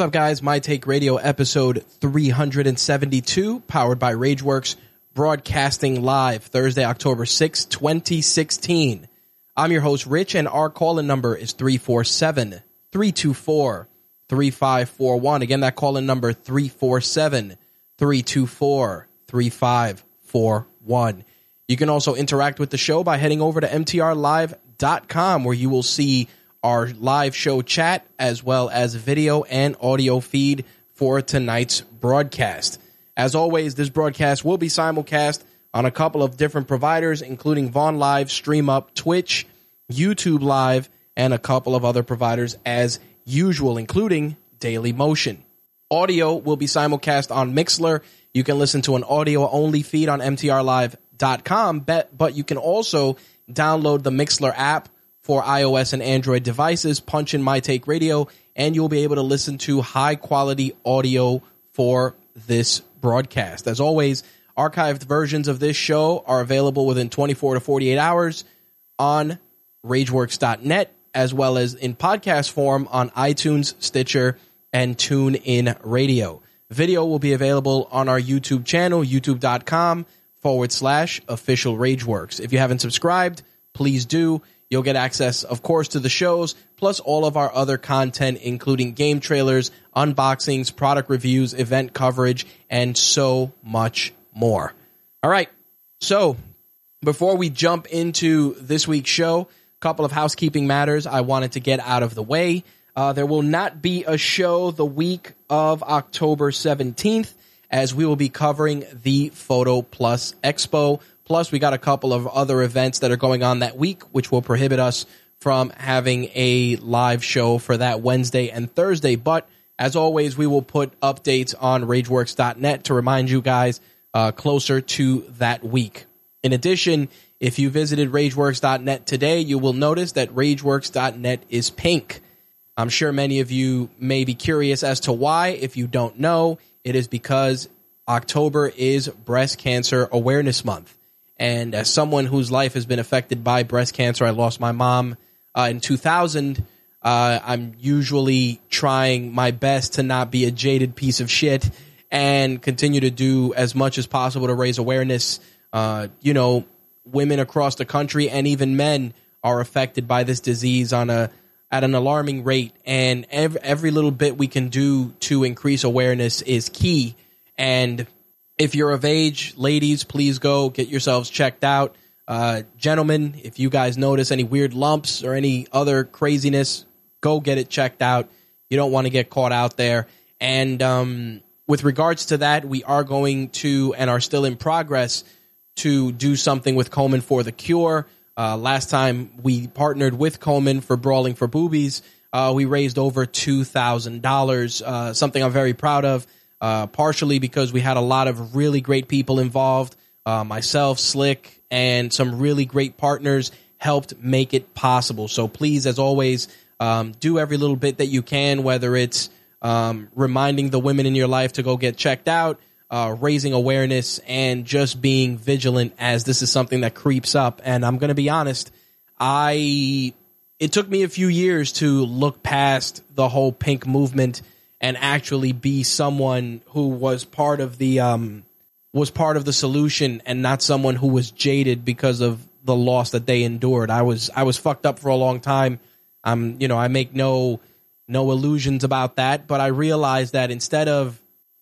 What's up, guys? My Take Radio episode 372, powered by Rageworks, broadcasting live Thursday, October 6, 2016. I'm your host, Rich, and our call in number is 347 324 3541. Again, that call in number 347 324 3541. You can also interact with the show by heading over to mtrlive.com where you will see our live show chat as well as video and audio feed for tonight's broadcast. As always, this broadcast will be simulcast on a couple of different providers, including Vaughn Live, StreamUp, Twitch, YouTube Live, and a couple of other providers as usual, including Daily Motion. Audio will be simulcast on Mixlr. You can listen to an audio only feed on mtrlive.com, but you can also download the Mixlr app for iOS and Android devices. Punch in My Take Radio, and you'll be able to listen to high quality audio for this broadcast. As always, archived versions of this show are available within 24 to 48 hours on rageworks.net, as well as in podcast form on iTunes, Stitcher, and TuneIn Radio. Video will be available on our YouTube channel, youtube.com forward slash official Rageworks. If you haven't subscribed, please do. You'll get access, of course, to the shows, plus all of our other content, including game trailers, unboxings, product reviews, event coverage, and so much more. All right. So before we jump into this week's show, a couple of housekeeping matters I wanted to get out of the way. Uh, there will not be a show the week of October 17th as we will be covering the Photo Plus Expo Plus, we got a couple of other events that are going on that week, which will prohibit us from having a live show for that Wednesday and Thursday. But as always, we will put updates on RageWorks.net to remind you guys uh, closer to that week. In addition, if you visited RageWorks.net today, you will notice that RageWorks.net is pink. I'm sure many of you may be curious as to why. If you don't know, it is because October is Breast Cancer Awareness Month. And as someone whose life has been affected by breast cancer, I lost my mom uh, in 2000. Uh, I'm usually trying my best to not be a jaded piece of shit and continue to do as much as possible to raise awareness. Uh, you know, women across the country and even men are affected by this disease on a at an alarming rate, and every, every little bit we can do to increase awareness is key. And if you're of age, ladies, please go get yourselves checked out. Uh, gentlemen, if you guys notice any weird lumps or any other craziness, go get it checked out. You don't want to get caught out there. And um, with regards to that, we are going to and are still in progress to do something with Komen for the Cure. Uh, last time we partnered with Komen for Brawling for Boobies, uh, we raised over $2,000, uh, something I'm very proud of uh, partially because we had a lot of really great people involved. Uh, myself, Slick, and some really great partners helped make it possible. So please, as always, um, do every little bit that you can, whether it's um, reminding the women in your life to go get checked out, uh, raising awareness and just being vigilant as this is something that creeps up. And I'm going to be honest, I it took me a few years to look past the whole pink movement and actually be someone who was part of the um, was part of the solution and not someone who was jaded because of the loss that they endured. I was I was fucked up for a long time. I'm you know I make no no illusions about that, but I realized that instead of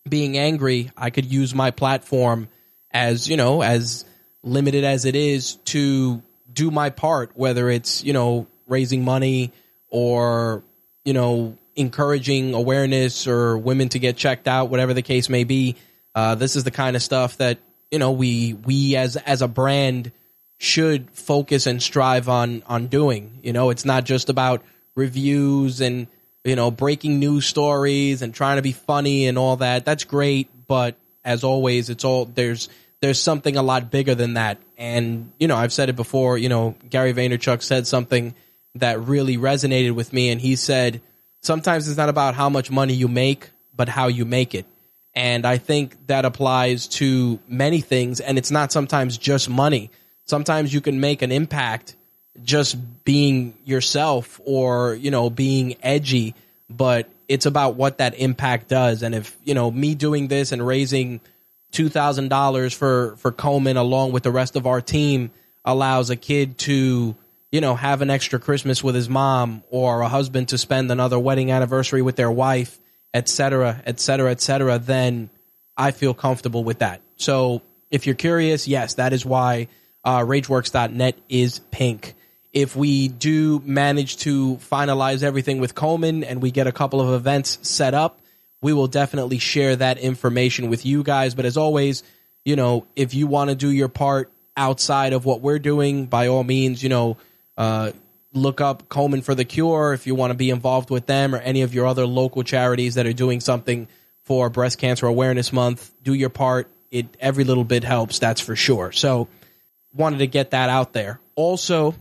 being angry, I could use my platform as you know as limited as it is to do my part, whether it's you know raising money or you know encouraging awareness or women to get checked out, whatever the case may be. Uh, this is the kind of stuff that you know we we as as a brand should focus and strive on on doing. You know, it's not just about reviews and you know breaking news stories and trying to be funny and all that. That's great, but as always, it's all there's there's something a lot bigger than that. And you know, I've said it before. You know, Gary Vaynerchuk said something that really resonated with me, and he said sometimes it's not about how much money you make, but how you make it. And I think that applies to many things. And it's not sometimes just money. Sometimes you can make an impact just being yourself or, you know, being edgy, but it's about what that impact does. And if, you know, me doing this and raising $2,000 for, for Komen along with the rest of our team allows a kid to, you know, have an extra Christmas with his mom or a husband to spend another wedding anniversary with their wife, et cetera, et cetera, et cetera, then I feel comfortable with that. So if you're curious, yes, that is why uh, RageWorks.net is pink. If we do manage to finalize everything with Komen and we get a couple of events set up, we will definitely share that information with you guys. But as always, you know, if you want to do your part outside of what we're doing, by all means, you know, uh, look up Komen for the Cure if you want to be involved with them or any of your other local charities that are doing something for Breast Cancer Awareness Month. Do your part. It every little bit helps. That's for sure. So wanted to get that out there. Also,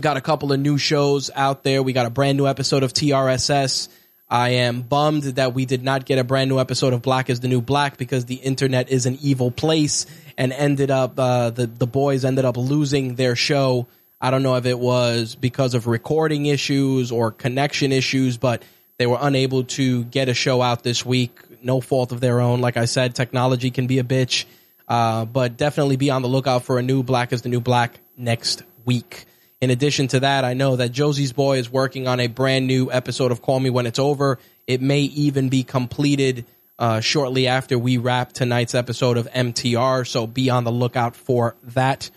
got a couple of new shows out there. We got a brand new episode of TRSS. I am bummed that we did not get a brand new episode of Black is the New Black because the internet is an evil place and ended up uh, the the boys ended up losing their show I don't know if it was because of recording issues or connection issues, but they were unable to get a show out this week. No fault of their own. Like I said, technology can be a bitch, uh, but definitely be on the lookout for a new Black is the New Black next week. In addition to that, I know that Josie's Boy is working on a brand new episode of Call Me When It's Over. It may even be completed uh, shortly after we wrap tonight's episode of MTR, so be on the lookout for that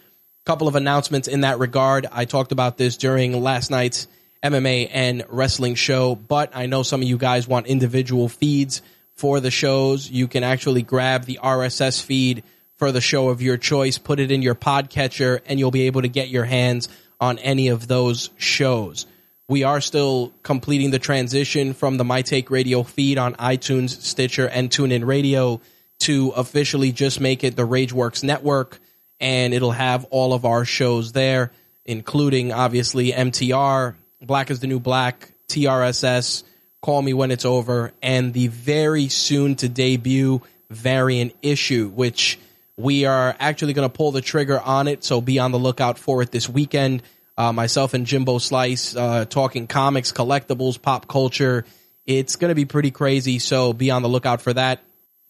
couple of announcements in that regard. I talked about this during last night's MMA and wrestling show, but I know some of you guys want individual feeds for the shows. You can actually grab the RSS feed for the show of your choice, put it in your podcatcher, and you'll be able to get your hands on any of those shows. We are still completing the transition from the My Take Radio feed on iTunes, Stitcher, and TuneIn Radio to officially just make it the Rageworks Network and it'll have all of our shows there, including obviously MTR, Black is the New Black, TRSS, Call Me When It's Over, and the very soon to debut variant issue, which we are actually going to pull the trigger on it. So be on the lookout for it this weekend. Uh, myself and Jimbo Slice uh, talking comics, collectibles, pop culture. It's going to be pretty crazy. So be on the lookout for that.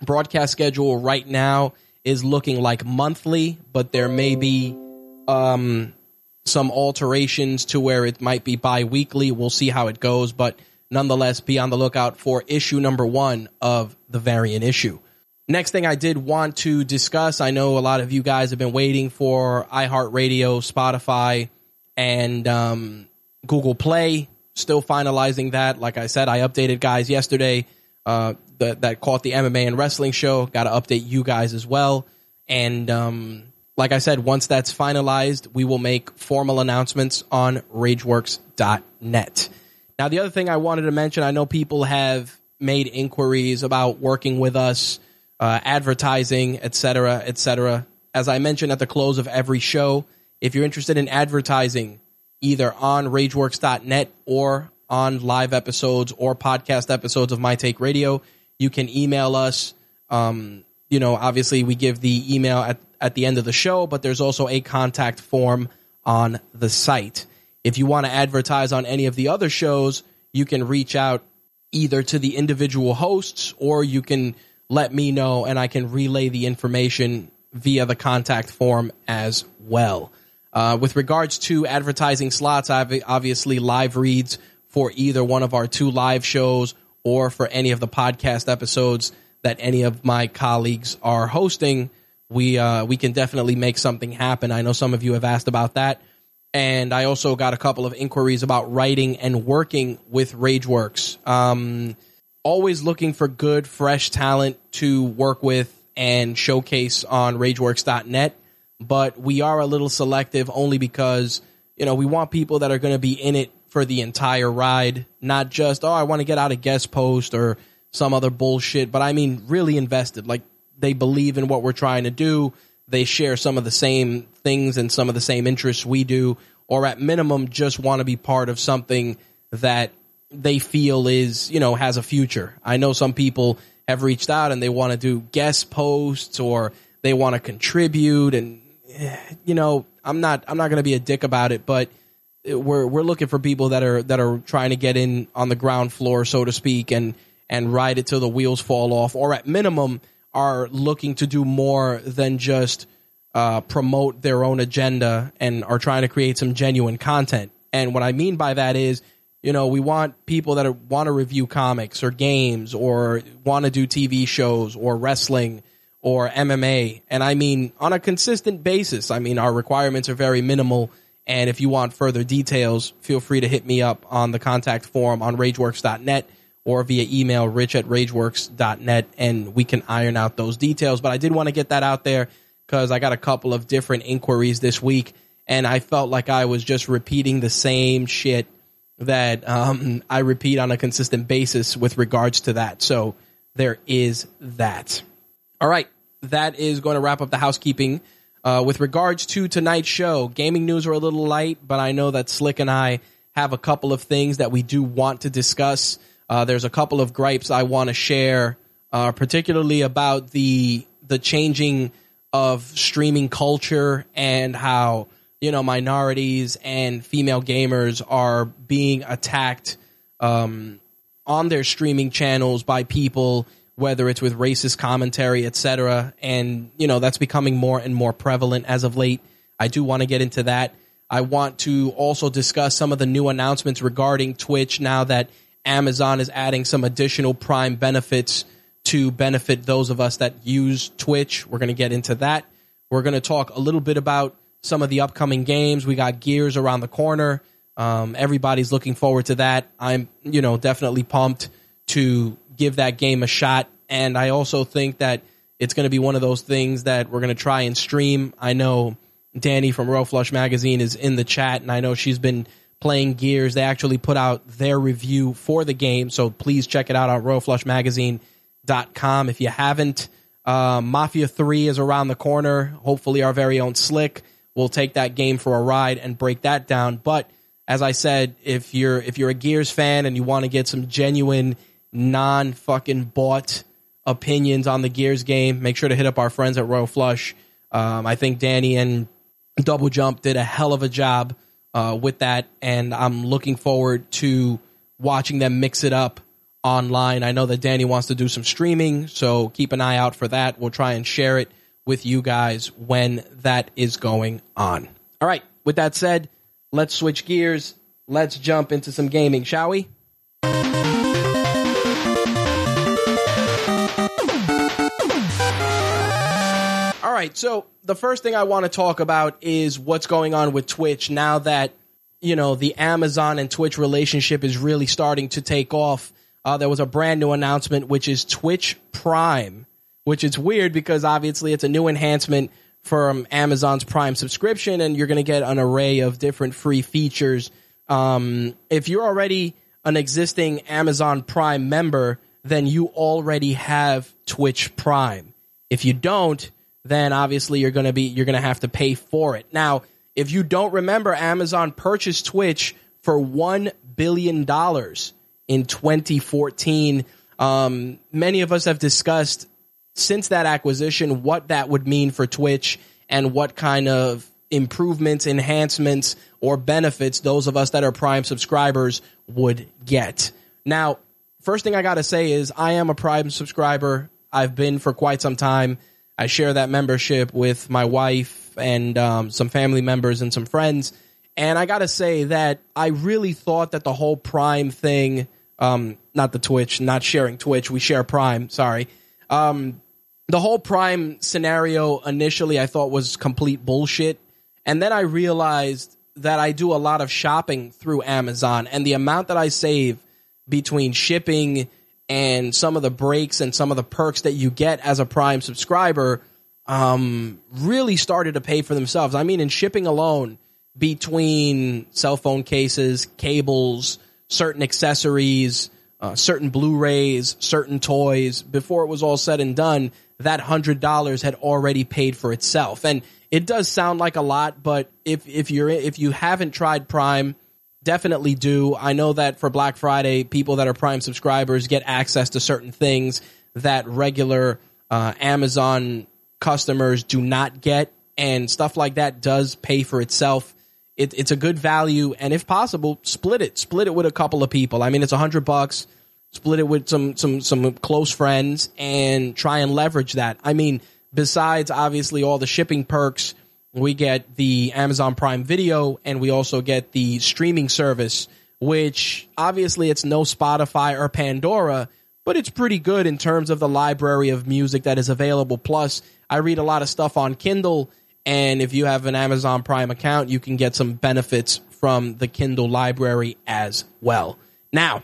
Broadcast schedule right now is looking like monthly, but there may be um, some alterations to where it might be bi-weekly. We'll see how it goes, but nonetheless, be on the lookout for issue number one of the variant issue. Next thing I did want to discuss, I know a lot of you guys have been waiting for iHeartRadio, Spotify, and um, Google Play. Still finalizing that. Like I said, I updated guys yesterday uh, that that caught the MMA and wrestling show. Got to update you guys as well. And um, like I said, once that's finalized, we will make formal announcements on RageWorks.net. Now, the other thing I wanted to mention, I know people have made inquiries about working with us, uh, advertising, etc., etc. As I mentioned at the close of every show, if you're interested in advertising either on RageWorks.net or on live episodes or podcast episodes of My Take Radio, you can email us um, you know, obviously we give the email at, at the end of the show, but there's also a contact form on the site. If you want to advertise on any of the other shows, you can reach out either to the individual hosts or you can let me know and I can relay the information via the contact form as well. Uh, with regards to advertising slots, I've obviously live reads for either one of our two live shows or for any of the podcast episodes that any of my colleagues are hosting. We uh, we can definitely make something happen. I know some of you have asked about that, and I also got a couple of inquiries about writing and working with RageWorks. Um, always looking for good, fresh talent to work with and showcase on RageWorks.net but we are a little selective only because you know we want people that are going to be in it for the entire ride, not just oh I want to get out a guest post or some other bullshit, but I mean really invested. Like they believe in what we're trying to do. They share some of the same things and some of the same interests we do, or at minimum just want to be part of something that they feel is you know has a future. I know some people have reached out and they want to do guest posts or they want to contribute and eh, you know, I'm not I'm not going to be a dick about it, but we're we're looking for people that are that are trying to get in on the ground floor, so to speak, and and ride it till the wheels fall off, or at minimum are looking to do more than just uh, promote their own agenda and are trying to create some genuine content. And what I mean by that is, you know, we want people that are, want to review comics or games or want to do TV shows or wrestling or MMA. And I mean, on a consistent basis, I mean, our requirements are very minimal. And if you want further details, feel free to hit me up on the contact form on rageworks.net or via email, rich at rageworks.net, and we can iron out those details. But I did want to get that out there because I got a couple of different inquiries this week, and I felt like I was just repeating the same shit that um, I repeat on a consistent basis with regards to that. So there is that. All right that is going to wrap up the housekeeping. Uh, with regards to tonight's show, gaming news are a little light, but I know that Slick and I have a couple of things that we do want to discuss. Uh, there's a couple of gripes I want to share, uh, particularly about the the changing of streaming culture and how you know minorities and female gamers are being attacked um, on their streaming channels by people whether it's with racist commentary, etc. And, you know, that's becoming more and more prevalent as of late. I do want to get into that. I want to also discuss some of the new announcements regarding Twitch now that Amazon is adding some additional Prime benefits to benefit those of us that use Twitch. We're going to get into that. We're going to talk a little bit about some of the upcoming games. We got Gears around the corner. Um, everybody's looking forward to that. I'm, you know, definitely pumped to give that game a shot. And I also think that it's going to be one of those things that we're going to try and stream. I know Danny from Royal Flush Magazine is in the chat, and I know she's been playing Gears. They actually put out their review for the game, so please check it out on RoyalFlushMagazine.com if you haven't. Uh, Mafia 3 is around the corner. Hopefully, our very own Slick will take that game for a ride and break that down. But as I said, if you're if you're a Gears fan and you want to get some genuine non fucking bought opinions on the Gears game, make sure to hit up our friends at Royal Flush. Um, I think Danny and Double Jump did a hell of a job uh, with that, and I'm looking forward to watching them mix it up online. I know that Danny wants to do some streaming, so keep an eye out for that. We'll try and share it with you guys when that is going on. All right, with that said, let's switch gears. Let's jump into some gaming, shall we? Right. So the first thing I want to talk about is what's going on with Twitch now that you know the Amazon and Twitch relationship is really starting to take off. Uh, there was a brand new announcement, which is Twitch Prime, which is weird because obviously it's a new enhancement from Amazon's Prime subscription, and you're going to get an array of different free features. Um, if you're already an existing Amazon Prime member, then you already have Twitch Prime. If you don't, then obviously you're going to be you're going to have to pay for it. Now, if you don't remember, Amazon purchased Twitch for one billion dollars in 2014. Um, many of us have discussed since that acquisition, what that would mean for Twitch and what kind of improvements, enhancements, or benefits those of us that are Prime subscribers would get. Now, first thing I got to say is I am a Prime subscriber. I've been for quite some time. I share that membership with my wife and um, some family members and some friends. And I got to say that I really thought that the whole Prime thing, um, not the Twitch, not sharing Twitch, we share Prime, sorry. Um, the whole Prime scenario initially I thought was complete bullshit. And then I realized that I do a lot of shopping through Amazon and the amount that I save between shipping and some of the breaks and some of the perks that you get as a Prime subscriber um, really started to pay for themselves. I mean, in shipping alone, between cell phone cases, cables, certain accessories, uh, certain Blu-rays, certain toys, before it was all said and done, that hundred dollars had already paid for itself. And it does sound like a lot, but if if you're if you haven't tried Prime, definitely do. I know that for Black Friday, people that are Prime subscribers get access to certain things that regular uh, Amazon customers do not get, and stuff like that does pay for itself. It, it's a good value, and if possible, split it. Split it with a couple of people. I mean, it's a hundred bucks. Split it with some some some close friends, and try and leverage that. I mean besides obviously all the shipping perks, we get the Amazon Prime Video and we also get the streaming service, which obviously it's no Spotify or Pandora, but it's pretty good in terms of the library of music that is available. Plus, I read a lot of stuff on Kindle, and if you have an Amazon Prime account, you can get some benefits from the Kindle library as well. Now,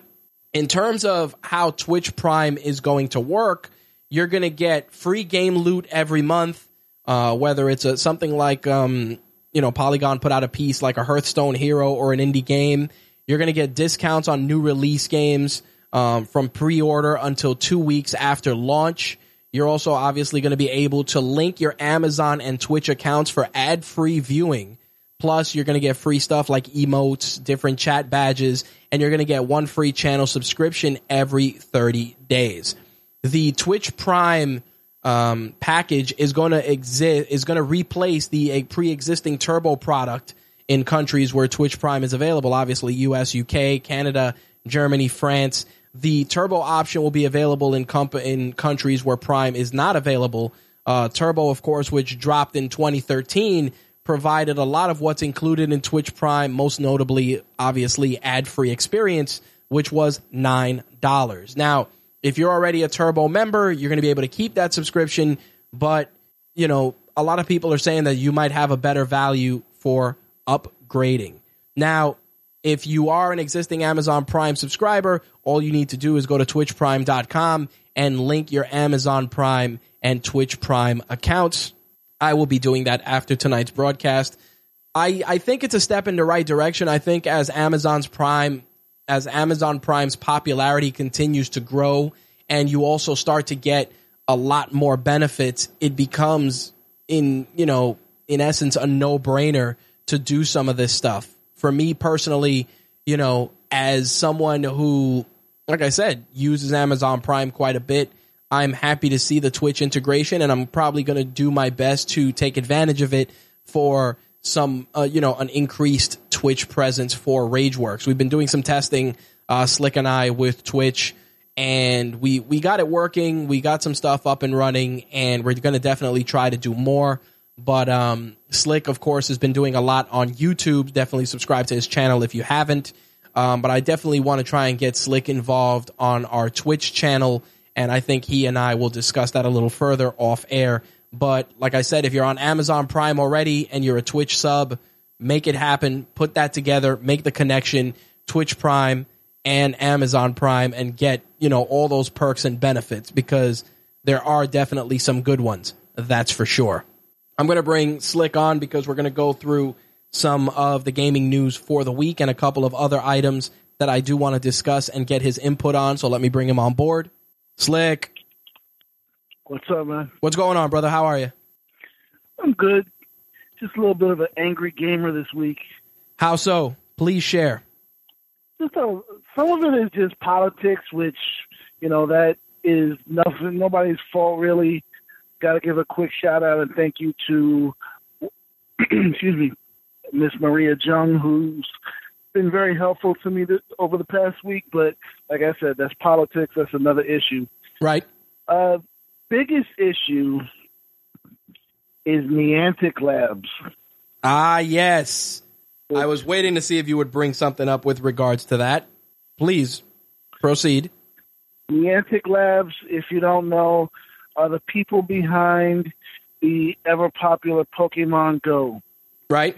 in terms of how Twitch Prime is going to work, you're going to get free game loot every month, uh, whether it's a, something like, um, you know, Polygon put out a piece like a Hearthstone hero or an indie game. You're going to get discounts on new release games um, from pre order until two weeks after launch. You're also obviously going to be able to link your Amazon and Twitch accounts for ad free viewing. Plus, you're going to get free stuff like emotes, different chat badges, and you're going to get one free channel subscription every 30 days the Twitch Prime um, package is going to exist is going to replace the pre-existing Turbo product in countries where Twitch Prime is available. Obviously, U.S., U.K., Canada, Germany, France. The Turbo option will be available in comp- in countries where Prime is not available. Uh, Turbo, of course, which dropped in 2013, provided a lot of what's included in Twitch Prime, most notably, obviously, ad-free experience, which was nine dollars. Now if you're already a Turbo member, you're going to be able to keep that subscription. But, you know, a lot of people are saying that you might have a better value for upgrading. Now, if you are an existing Amazon Prime subscriber, all you need to do is go to twitchprime.com and link your Amazon Prime and Twitch Prime accounts. I will be doing that after tonight's broadcast. I, I think it's a step in the right direction. I think as Amazon's Prime as Amazon Prime's popularity continues to grow and you also start to get a lot more benefits, it becomes in, you know, in essence a no-brainer to do some of this stuff. For me personally, you know, as someone who like I said, uses Amazon Prime quite a bit, I'm happy to see the Twitch integration and I'm probably going to do my best to take advantage of it for some, uh, you know, an increased Twitch presence for RageWorks. We've been doing some testing, uh, Slick and I, with Twitch, and we we got it working. We got some stuff up and running, and we're going to definitely try to do more. But um, Slick, of course, has been doing a lot on YouTube. Definitely subscribe to his channel if you haven't. Um, but I definitely want to try and get Slick involved on our Twitch channel, and I think he and I will discuss that a little further off air but like I said, if you're on Amazon Prime already and you're a Twitch sub, make it happen. Put that together, make the connection, Twitch Prime and Amazon Prime, and get, you know, all those perks and benefits because there are definitely some good ones. That's for sure. I'm going to bring Slick on because we're going to go through some of the gaming news for the week and a couple of other items that I do want to discuss and get his input on. So let me bring him on board. Slick. What's up, man? What's going on, brother? How are you? I'm good. Just a little bit of an angry gamer this week. How so? Please share. Just a, some of it is just politics, which you know that is nothing, nobody's fault really. Got to give a quick shout out and thank you to, excuse me, Miss Maria Jung, who's been very helpful to me this, over the past week. But like I said, that's politics. That's another issue. Right. Uh, biggest issue is Niantic Labs. Ah, yes. I was waiting to see if you would bring something up with regards to that. Please proceed. Niantic Labs, if you don't know, are the people behind the ever popular Pokemon Go. Right.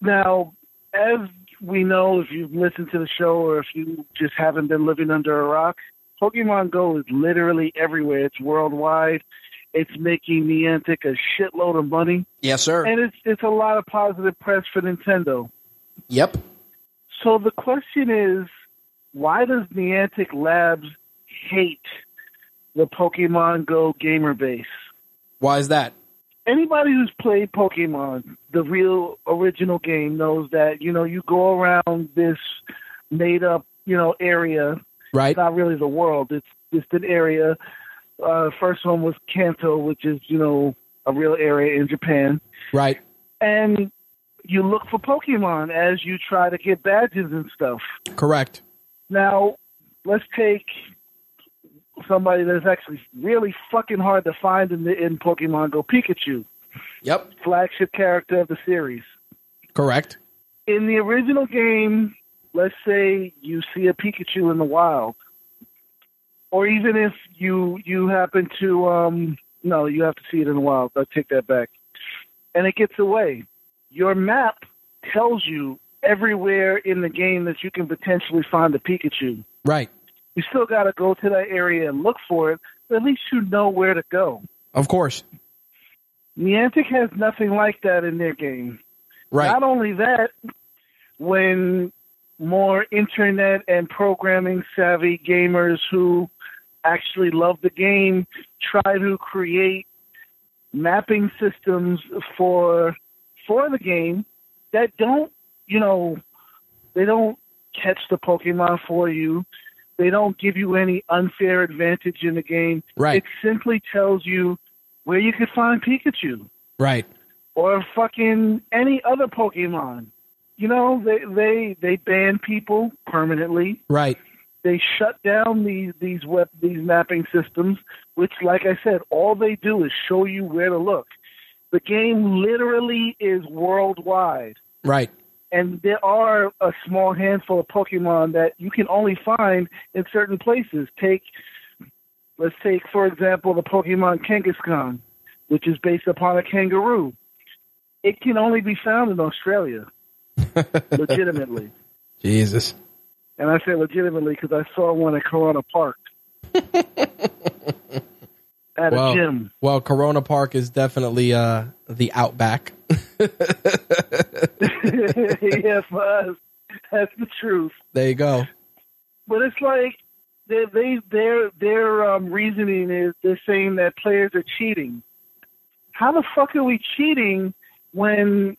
Now, as we know, if you've listened to the show or if you just haven't been living under a rock, Pokemon Go is literally everywhere. It's worldwide. It's making Niantic a shitload of money, Yes, sir. and it's it's a lot of positive press for Nintendo. yep. So the question is, why does Niantic Labs hate the Pokemon Go gamer base? Why is that? Anybody who's played Pokemon, the real original game, knows that you know you go around this made up you know area. Right. It's not really the world; it's just an area. Uh, first one was Kanto, which is you know a real area in Japan, Right. and you look for Pokemon as you try to get badges and stuff. Correct. Now, let's take somebody that's actually really fucking hard to find in the in Pokemon Go, Pikachu, Yep. flagship character of the series. Correct. In the original game, let's say you see a Pikachu in the wild, or even if you you happen to um no, you have to see it in the wild. I take that back, and it gets away. Your map tells you everywhere in the game that you can potentially find a Pikachu. Right. You still got to go to that area and look for it, but at least you know where to go. Of course. Niantic has nothing like that in their game. Right. Not only that, when more internet and programming savvy gamers who actually love the game try to create mapping systems for for the game that don't, you know, they don't catch the Pokemon for you. They don't give you any unfair advantage in the game. Right. It simply tells you where you could find Pikachu Right. or fucking any other Pokemon. You know, they they they ban people permanently. Right. They shut down these these web these mapping systems, which, like I said, all they do is show you where to look. The game literally is worldwide, Right. and there are a small handful of Pokemon that you can only find in certain places. Take, let's take for example the Pokemon Kangaskhan, which is based upon a kangaroo. It can only be found in Australia, legitimately. Jesus. And I say legitimately because I saw one at Corona Park at Well, a gym. well, Corona Park is definitely uh the outback. yeah, for us, that's the truth. there you go. But it's like they, they their their um, reasoning is they're saying that players are cheating. How the fuck are we cheating when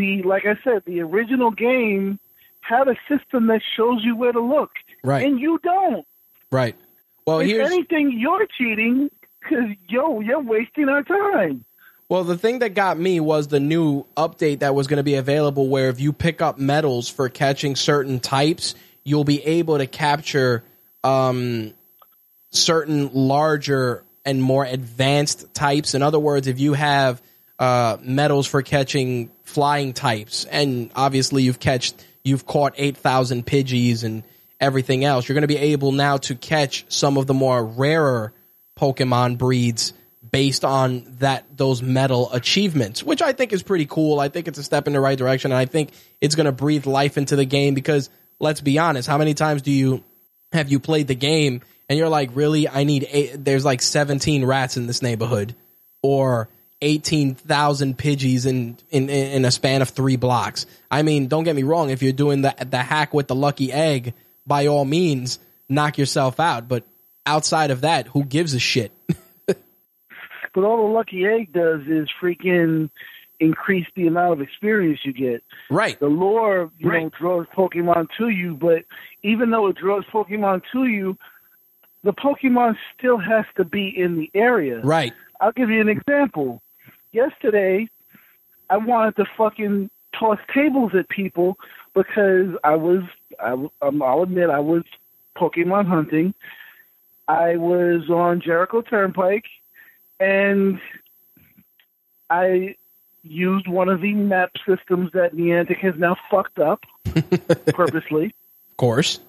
the like I said the original game had a system that shows you where to look, Right. and you don't. Right. Well, if here's anything, you're cheating because yo, you're wasting our time. Well, the thing that got me was the new update that was going to be available where if you pick up medals for catching certain types, you'll be able to capture um, certain larger and more advanced types. In other words, if you have uh, medals for catching flying types, and obviously you've catched you've caught eight thousand Pidgeys and everything else, you're going to be able now to catch some of the more rarer Pokemon breeds based on that those metal achievements, which I think is pretty cool. I think it's a step in the right direction, and I think it's going to breathe life into the game because let's be honest, how many times do you have you played the game and you're like, really, I need eight, there's like 17 rats in this neighborhood. Or 18,000 Pidgeys in, in, in a span of three blocks. I mean, don't get me wrong. If you're doing the, the hack with the lucky egg, by all means, knock yourself out. But outside of that, who gives a shit? But all the lucky egg does is freaking increase the amount of experience you get. right. The lure, you Right. know, draws Pokemon to you, but even though it draws Pokemon to you, the Pokemon still has to be in the area. Right. I'll give you an example. Yesterday, I wanted to fucking toss tables at people because I was, I, um, I'll admit, I was Pokemon hunting. I was on Jericho Turnpike, and I used one of the map systems that Niantic has now fucked up purposely. Of course.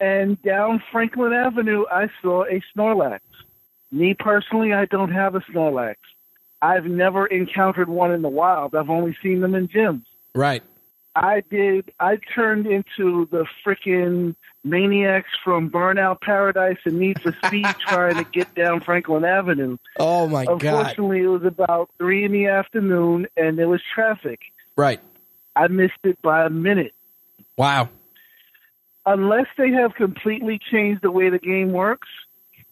And down Franklin Avenue, I saw a Snorlax. Me personally, I don't have a Snorlax. I've never encountered one in the wild. I've only seen them in gyms. Right. I did. I turned into the freaking maniacs from Burnout Paradise and Need for Speed trying to get down Franklin Avenue. Oh my god. Unfortunately, it was about three in the afternoon and there was traffic. Right. I missed it by a minute. Wow. Unless they have completely changed the way the game works,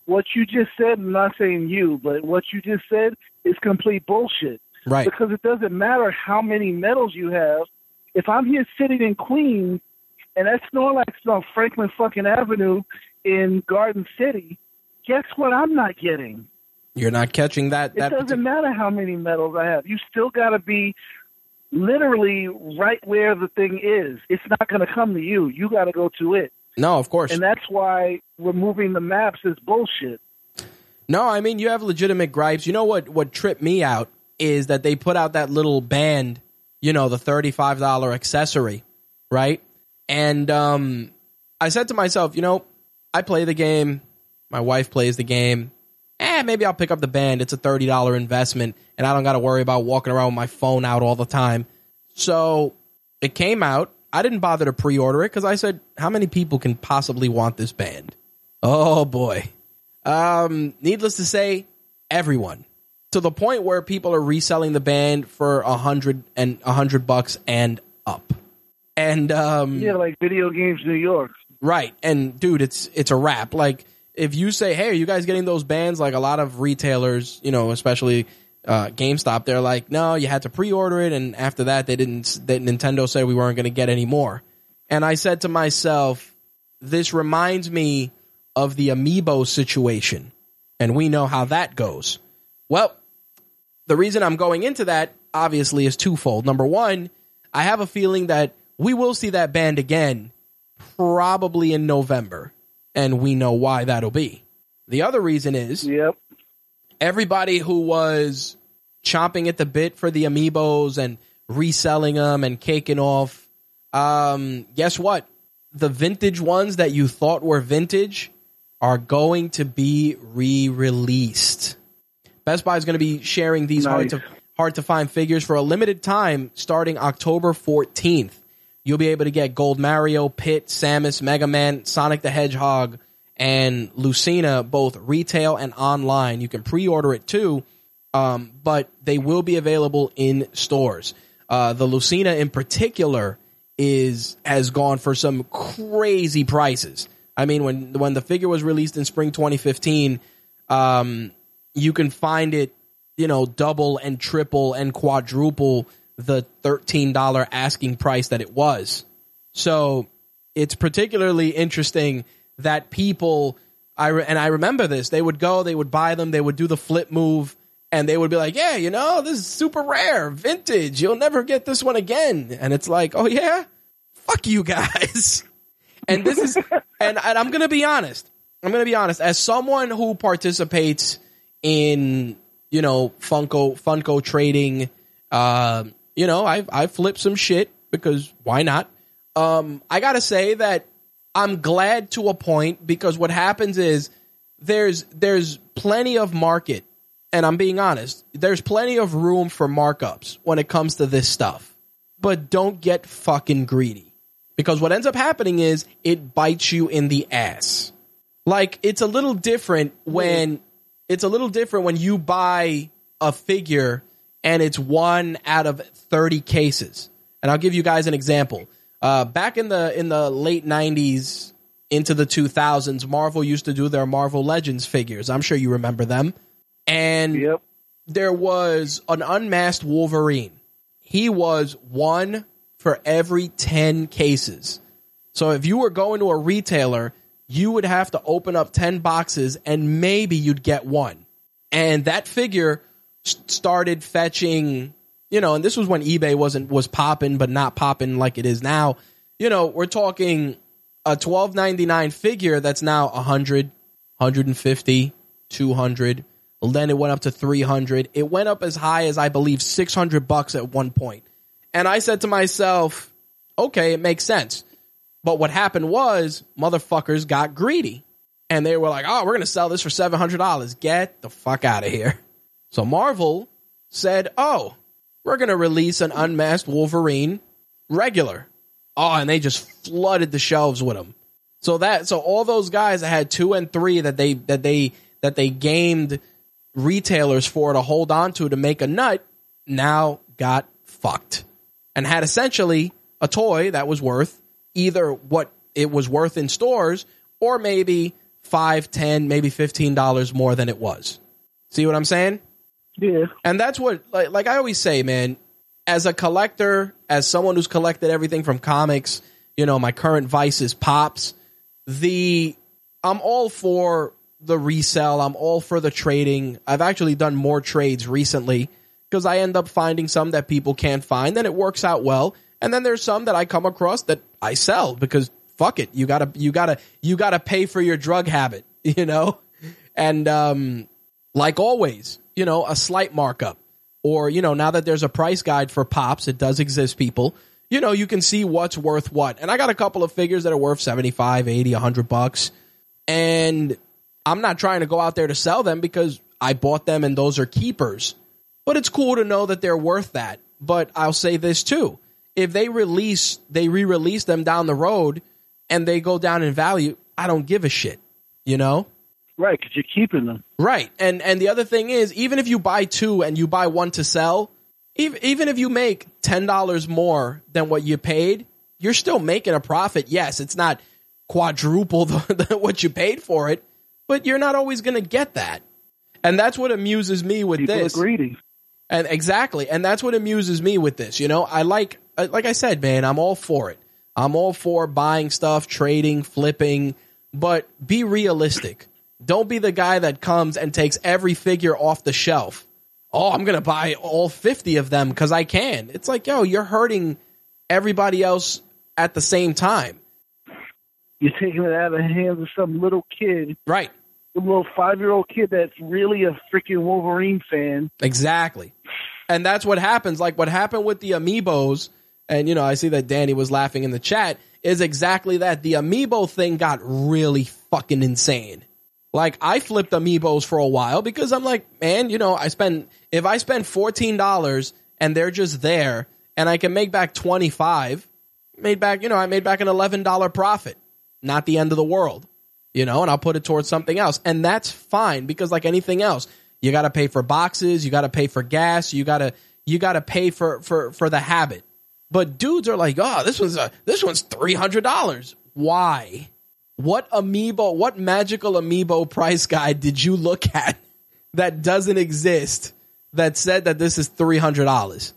what you just said, I'm not saying you, but what you just said is complete bullshit. Right. Because it doesn't matter how many medals you have. If I'm here sitting in Queens and that Snorlax on Franklin fucking Avenue in Garden City, guess what I'm not getting? You're not catching that It that doesn't partic- matter how many medals I have. You still got to be literally right where the thing is. It's not going to come to you. You got to go to it. No, of course. And that's why removing the maps is bullshit. No, I mean you have legitimate gripes. You know what what tripped me out is that they put out that little band, you know, the $35 accessory, right? And um I said to myself, you know, I play the game, my wife plays the game. Eh, maybe I'll pick up the band. It's a $30 investment and I don't got to worry about walking around with my phone out all the time. So, it came out. I didn't bother to pre-order it cuz I said, how many people can possibly want this band? Oh boy. Um, needless to say, everyone. To the point where people are reselling the band for a hundred and a hundred bucks and up. And um Yeah, like Video Games New York. Right. And dude, it's it's a wrap. Like if you say, "Hey, are you guys getting those bands?" like a lot of retailers, you know, especially uh, GameStop, they're like, "No, you had to pre-order it," and after that, they didn't. That Nintendo said we weren't going to get any more. And I said to myself, "This reminds me of the Amiibo situation, and we know how that goes." Well, the reason I'm going into that obviously is twofold. Number one, I have a feeling that we will see that band again probably in November, and we know why that'll be. The other reason is Yep. everybody who was chomping at the bit for the amiibos and reselling them and caking off. Um, guess what? The vintage ones that you thought were vintage are going to be re-released. Best Buy is going to be sharing these hard to hard to find figures for a limited time starting October 14th. You'll be able to get Gold Mario, Pit, Samus, Mega Man, Sonic the Hedgehog, and Lucina both retail and online. You can pre-order it too, um, but they will be available in stores. Uh, the Lucina in particular is has gone for some crazy prices. I mean, when when the figure was released in spring 2015, um, you can find it, you know, double and triple and quadruple the $13 asking price that it was. So it's particularly interesting that people, I re- and I remember this, they would go, they would buy them, they would do the flip move, and they would be like, yeah, you know, this is super rare, vintage, you'll never get this one again. And it's like, oh yeah? Fuck you guys. And this is, and, and I'm gonna be honest, I'm gonna be honest, as someone who participates in, you know, Funko, Funko trading, um, you know, I I flip some shit because why not? Um, I gotta say that I'm glad to a point because what happens is there's there's plenty of market, and I'm being honest. There's plenty of room for markups when it comes to this stuff, but don't get fucking greedy because what ends up happening is it bites you in the ass. Like it's a little different when it's a little different when you buy a figure and it's one out of 30 cases. And I'll give you guys an example. Uh, back in the in the late 90s into the 2000s, Marvel used to do their Marvel Legends figures. I'm sure you remember them. And Yep. there was an unmasked Wolverine. He was one for every 10 cases. So if you were going to a retailer, you would have to open up 10 boxes and maybe you'd get one. And that figure started fetching, you know, and this was when eBay wasn't was popping but not popping like it is now. You know, we're talking a 12.99 figure that's now 100, 150, 200. Then it went up to 300. It went up as high as I believe 600 bucks at one point. And I said to myself, okay, it makes sense. But what happened was motherfuckers got greedy and they were like, oh, we're going to sell this for $700. Get the fuck out of here. So Marvel said, oh, we're going to release an unmasked Wolverine regular. Oh, and they just flooded the shelves with them. So that, so all those guys that had two and three that they, that they, that they gamed retailers for to hold on to to make a nut now got fucked and had essentially a toy that was worth either what it was worth in stores or maybe five, ten, maybe fifteen dollars more than it was. See what I'm saying? Yeah. And that's what like, like I always say, man, as a collector, as someone who's collected everything from comics, you know, my current vice is pops, the I'm all for the resell, I'm all for the trading. I've actually done more trades recently because I end up finding some that people can't find and it works out well. And then there's some that I come across that I sell because fuck it, you gotta you gotta you gotta pay for your drug habit, you know? And um like always, you know, a slight markup. Or, you know, now that there's a price guide for pops, it does exist, people. You know, you can see what's worth what. And I got a couple of figures that are worth 75, 80, 100 bucks. And I'm not trying to go out there to sell them because I bought them and those are keepers. But it's cool to know that they're worth that. But I'll say this too. If they release, they re-release them down the road and they go down in value, I don't give a shit. You know? Right, because you're keeping them. Right. And and the other thing is, even if you buy two and you buy one to sell, even even if you make ten dollars more than what you paid, you're still making a profit. Yes, it's not quadruple the, what you paid for it, but you're not always going to get that. And that's what amuses me with People this. are greedy. And exactly, and that's what amuses me with this. You know, I like, uh, like I said, man, I'm all for it. I'm all for buying stuff, trading, flipping, but be realistic. Don't be the guy that comes and takes every figure off the shelf. Oh, I'm gonna buy all 50 of them because I can. It's like, yo, you're hurting everybody else at the same time. You're taking it out of the hands of some little kid, Right. Little five year old kid that's really a freaking Wolverine fan. Exactly. And that's what happens. Like what happened with the amiibos, and you know, I see that Danny was laughing in the chat, is exactly that. The amiibo thing got really fucking insane. Like I flipped amiibos for a while because I'm like, man, you know, I spend if I spend fourteen dollars and they're just there and I can make back twenty five, made back, you know, I made back an eleven dollar profit. Not the end of the world. You know, and I'll put it towards something else. And that's fine because like anything else, you gotta pay for boxes, you gotta pay for gas, you gotta you gotta pay for for for the habit. But dudes are like, oh, this one's a, this one's three hundred dollars. Why? What amiibo? What magical amiibo price guide did you look at that doesn't exist that said that this is three hundred dollars?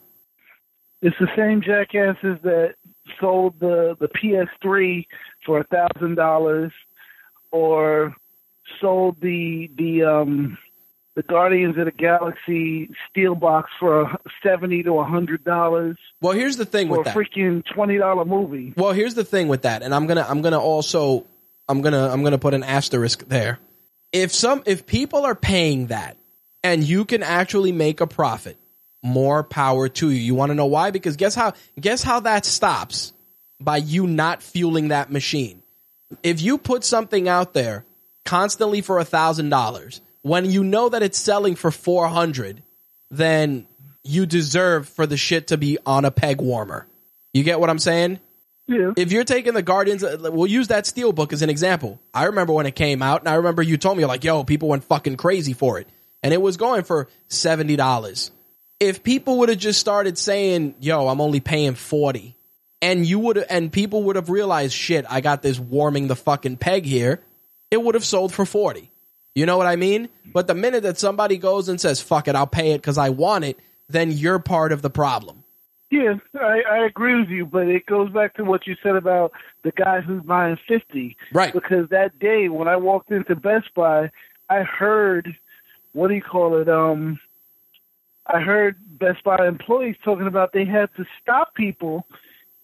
It's the same jackasses that sold the the PS3 for a thousand dollars, or sold the the um the Guardians of the Galaxy steel box for a seventy to a hundred dollars Well, here's the thing for a with that. A freaking twenty dollar movie. Well, here's the thing with that, and I'm gonna I'm gonna also I'm gonna I'm gonna put an asterisk there. If some if people are paying that and you can actually make a profit, more power to you. You want to know why? Because guess how guess how that stops by you not fueling that machine. If you put something out there constantly for a thousand dollars when you know that it's selling for four hundred, then you deserve for the shit to be on a peg warmer. You get what I'm saying? Yeah. if you're taking the Guardians, we'll use that Steel book as an example. I remember when it came out, and I remember you told me like, "Yo, people went fucking crazy for it," and it was going for seventy dollars. If people would have just started saying, "Yo, I'm only paying 40 and you would and people would have realized, "Shit, I got this warming the fucking peg here," it would have sold for forty. You know what I mean? But the minute that somebody goes and says, "Fuck it, I'll pay it because I want it," then you're part of the problem. Yeah, I, I agree with you, but it goes back to what you said about the guy who's buying 50. Right. Because that day when I walked into Best Buy, I heard, what do you call it? Um, I heard Best Buy employees talking about they had to stop people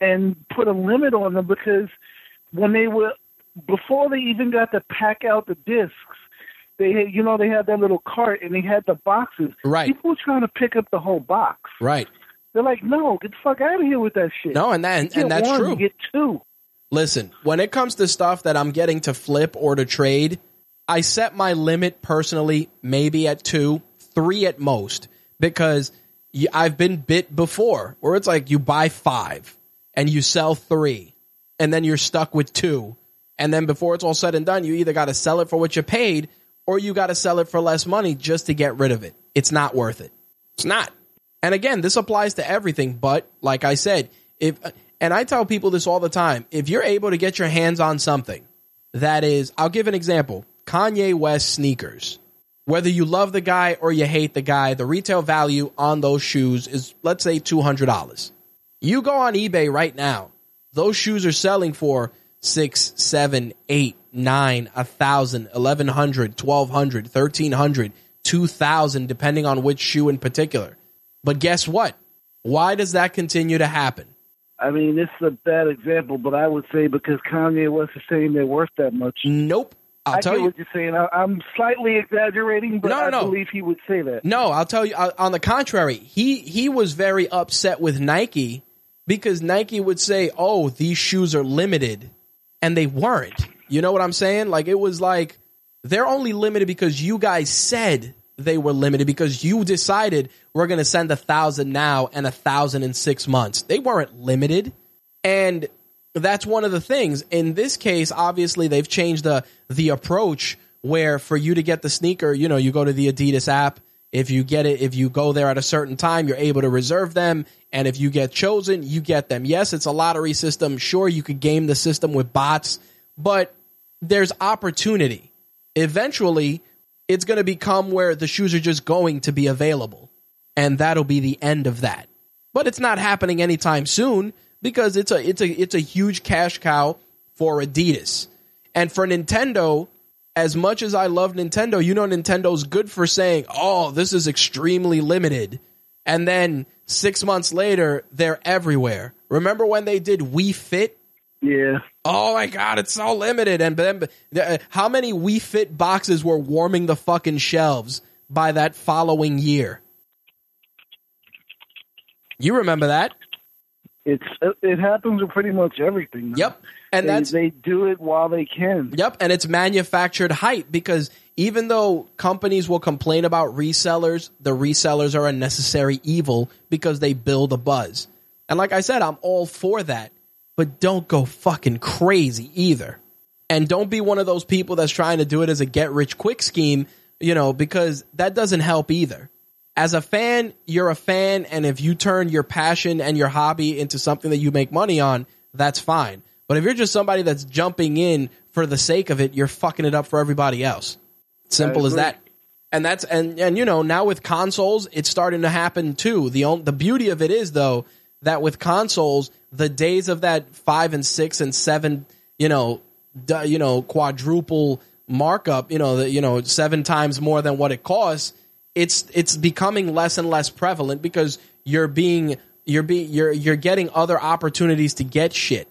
and put a limit on them because when they were, before they even got to pack out the discs, they had, you know, they had that little cart and they had the boxes. Right. People were trying to pick up the whole box. Right. They're like, no, get the fuck out of here with that shit. No, and that and, and that's one, true. You get two. Listen, when it comes to stuff that I'm getting to flip or to trade, I set my limit personally maybe at two, three at most, because I've been bit before where it's like you buy five and you sell three, and then you're stuck with two. And then before it's all said and done, you either got to sell it for what you paid or you got to sell it for less money just to get rid of it. It's not worth it. It's not. And again, this applies to everything, but like I said, if and I tell people this all the time, if you're able to get your hands on something that is, I'll give an example, Kanye West sneakers. Whether you love the guy or you hate the guy, the retail value on those shoes is let's say $200. You go on eBay right now, those shoes are selling for six, seven, eight, nine, a thousand, eleven hundred, twelve hundred, thirteen hundred, two thousand, depending on which shoe in particular. But guess what? Why does that continue to happen? I mean, this is a bad example, but I would say because Kanye West is saying they're worth that much. Nope. I'll I tell you. what you're saying. I, I'm slightly exaggerating, but No, I no. believe he would say that. No, I'll tell you. uh, On the contrary, he he was very upset with Nike because Nike would say, "Oh, these shoes are limited," and they weren't. You know what I'm saying? Like it was like they're only limited because you guys said they were limited because you decided we're going to send a thousand now and a thousand in six months. They weren't limited, and that's one of the things. In this case, obviously they've changed the the approach where for you to get the sneaker, you know, you go to the Adidas app. If you get it, if you go there at a certain time, you're able to reserve them. And if you get chosen, you get them. Yes, it's a lottery system. Sure, you could game the system with bots, but there's opportunity. Eventually, it's going to become where the shoes are just going to be available. And that'll be the end of that. But it's not happening anytime soon because it's a it's a it's a huge cash cow for Adidas. And for Nintendo, as much as I love Nintendo, you know Nintendo's good for saying, "Oh, this is extremely limited." And then 6 months later, they're everywhere. Remember when they did Wii Fit? Yeah. Oh my god, it's so limited. And then uh, how many Wii Fit boxes were warming the fucking shelves by that following year? You remember that? It's it happens with pretty much everything. Yep. And they, that's they do it while they can. Yep, and it's manufactured hype because even though companies will complain about resellers, the resellers are a necessary evil because they build a buzz. And like I said, I'm all for that, but don't go fucking crazy either. And don't be one of those people that's trying to do it as a get rich quick scheme, you know, because that doesn't help either. As a fan, you're a fan, and if you turn your passion and your hobby into something that you make money on, that's fine. But if you're just somebody that's jumping in for the sake of it, you're fucking it up for everybody else. Simple as that. And that's and and you know now with consoles, it's starting to happen too. The on, the beauty of it is though that with consoles, the days of that five and six and seven, you know, du- you know quadruple markup, you know, the, you know seven times more than what it costs. It's it's becoming less and less prevalent because you're being you're being you're you're getting other opportunities to get shit.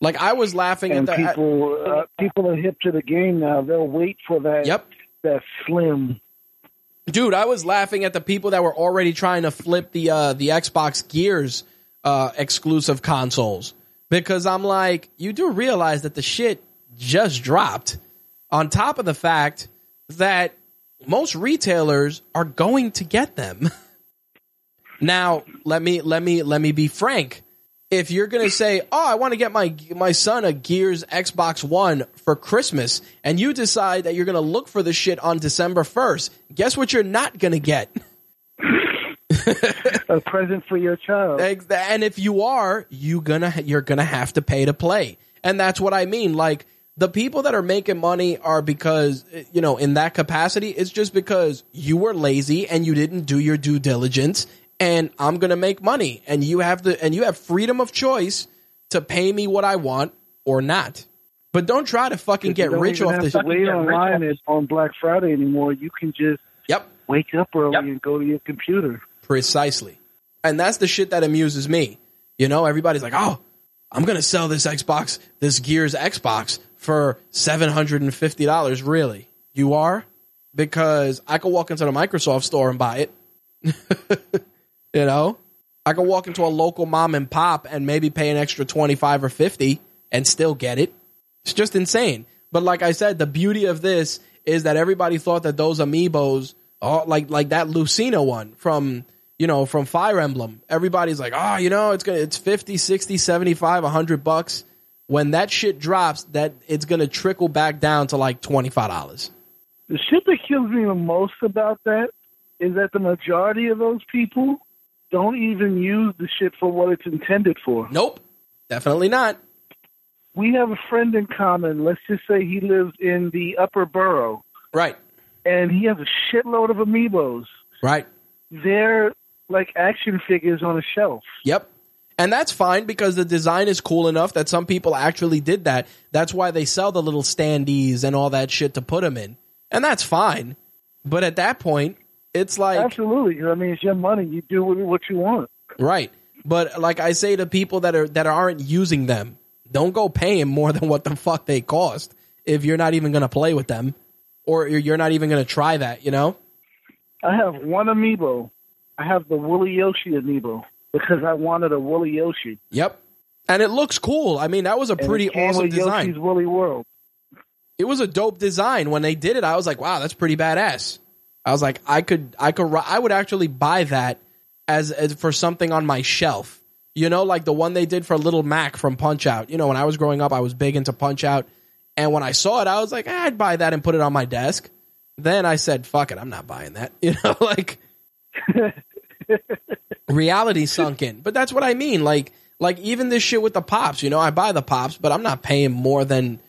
Like I was laughing And at the people uh, people are hip to the game now. They'll wait for that Yep. that slim. dude i was laughing at the people that were already trying to flip the uh the xbox gears uh exclusive consoles because i'm like you do realize that the shit just dropped on top of the fact that most retailers are going to get them now let me let me let me be frank if you're going to say, "Oh, I want to get my my son a Gears Xbox One for Christmas," and you decide that you're going to look for the shit on December 1st, guess what you're not going to get? A present for your child. And if you are, you gonna you're gonna have to pay to play, and that's what I mean. Like the people that are making money are because you know in that capacity, it's just because you were lazy and you didn't do your due diligence and I'm going to make money and you have the and you have freedom of choice to pay me what I want or not. But don't try to fucking get rich off have this. to wait online at, on Black Friday anymore. You can just Yep, wake up early Yep. and go to your computer. precisely. And that's the shit that amuses me. You know, everybody's like, "Oh, I'm going to sell this Xbox, this Gears Xbox for $750." Really? You are? Because I could walk into the Microsoft store and buy it. you know? I could walk into a local mom and pop and maybe pay an extra 25 or 50 and still get it. It's just insane. But like I said, the beauty of this is that everybody thought that those amiibos, oh, like like that Lucina one from you know from Fire Emblem, everybody's like, oh, you know, it's gonna it's 50, 60, 75, 100 bucks. When that shit drops, that it's gonna trickle back down to like twenty five dollars. The shit that kills me the most about that is that the majority of those people don't even use the shit for what it's intended for. Nope, definitely not. We have a friend in common. Let's just say he lives in the upper borough Right, and he has a shitload of amiibos. right. They're like action figures on a shelf. Yep. And that's fine because the design is cool enough that some people actually did that. That's why they sell the little standees and all that shit to put them in. And that's fine. But at that point, it's like, Absolutely. I mean, it's your money. You do with it what you want. right. But like I say to people that are that aren't using them, don't go paying more than what the fuck they cost if you're not even going to play with them or you're not even going to try that, you know? I have one amiibo. I have the Woolly Yoshi amiibo because I wanted a Woolly Yoshi. Yep. And it looks cool. I mean, that was a And pretty awesome design. Yoshi's Woolly World. it was a dope design when they did it i was like wow that's pretty badass i was like i could i could i would actually buy that as, as for something on my shelf you know like the one they did for little mac from punch out you know when i was growing up i was big into punch out and when i saw it i was like eh, i'd buy that and put it on my desk then i said fuck it i'm not buying that you know like reality sunk in. But that's what I mean. Like, like even this shit with the pops. You know, I buy the pops, but I'm not paying more than.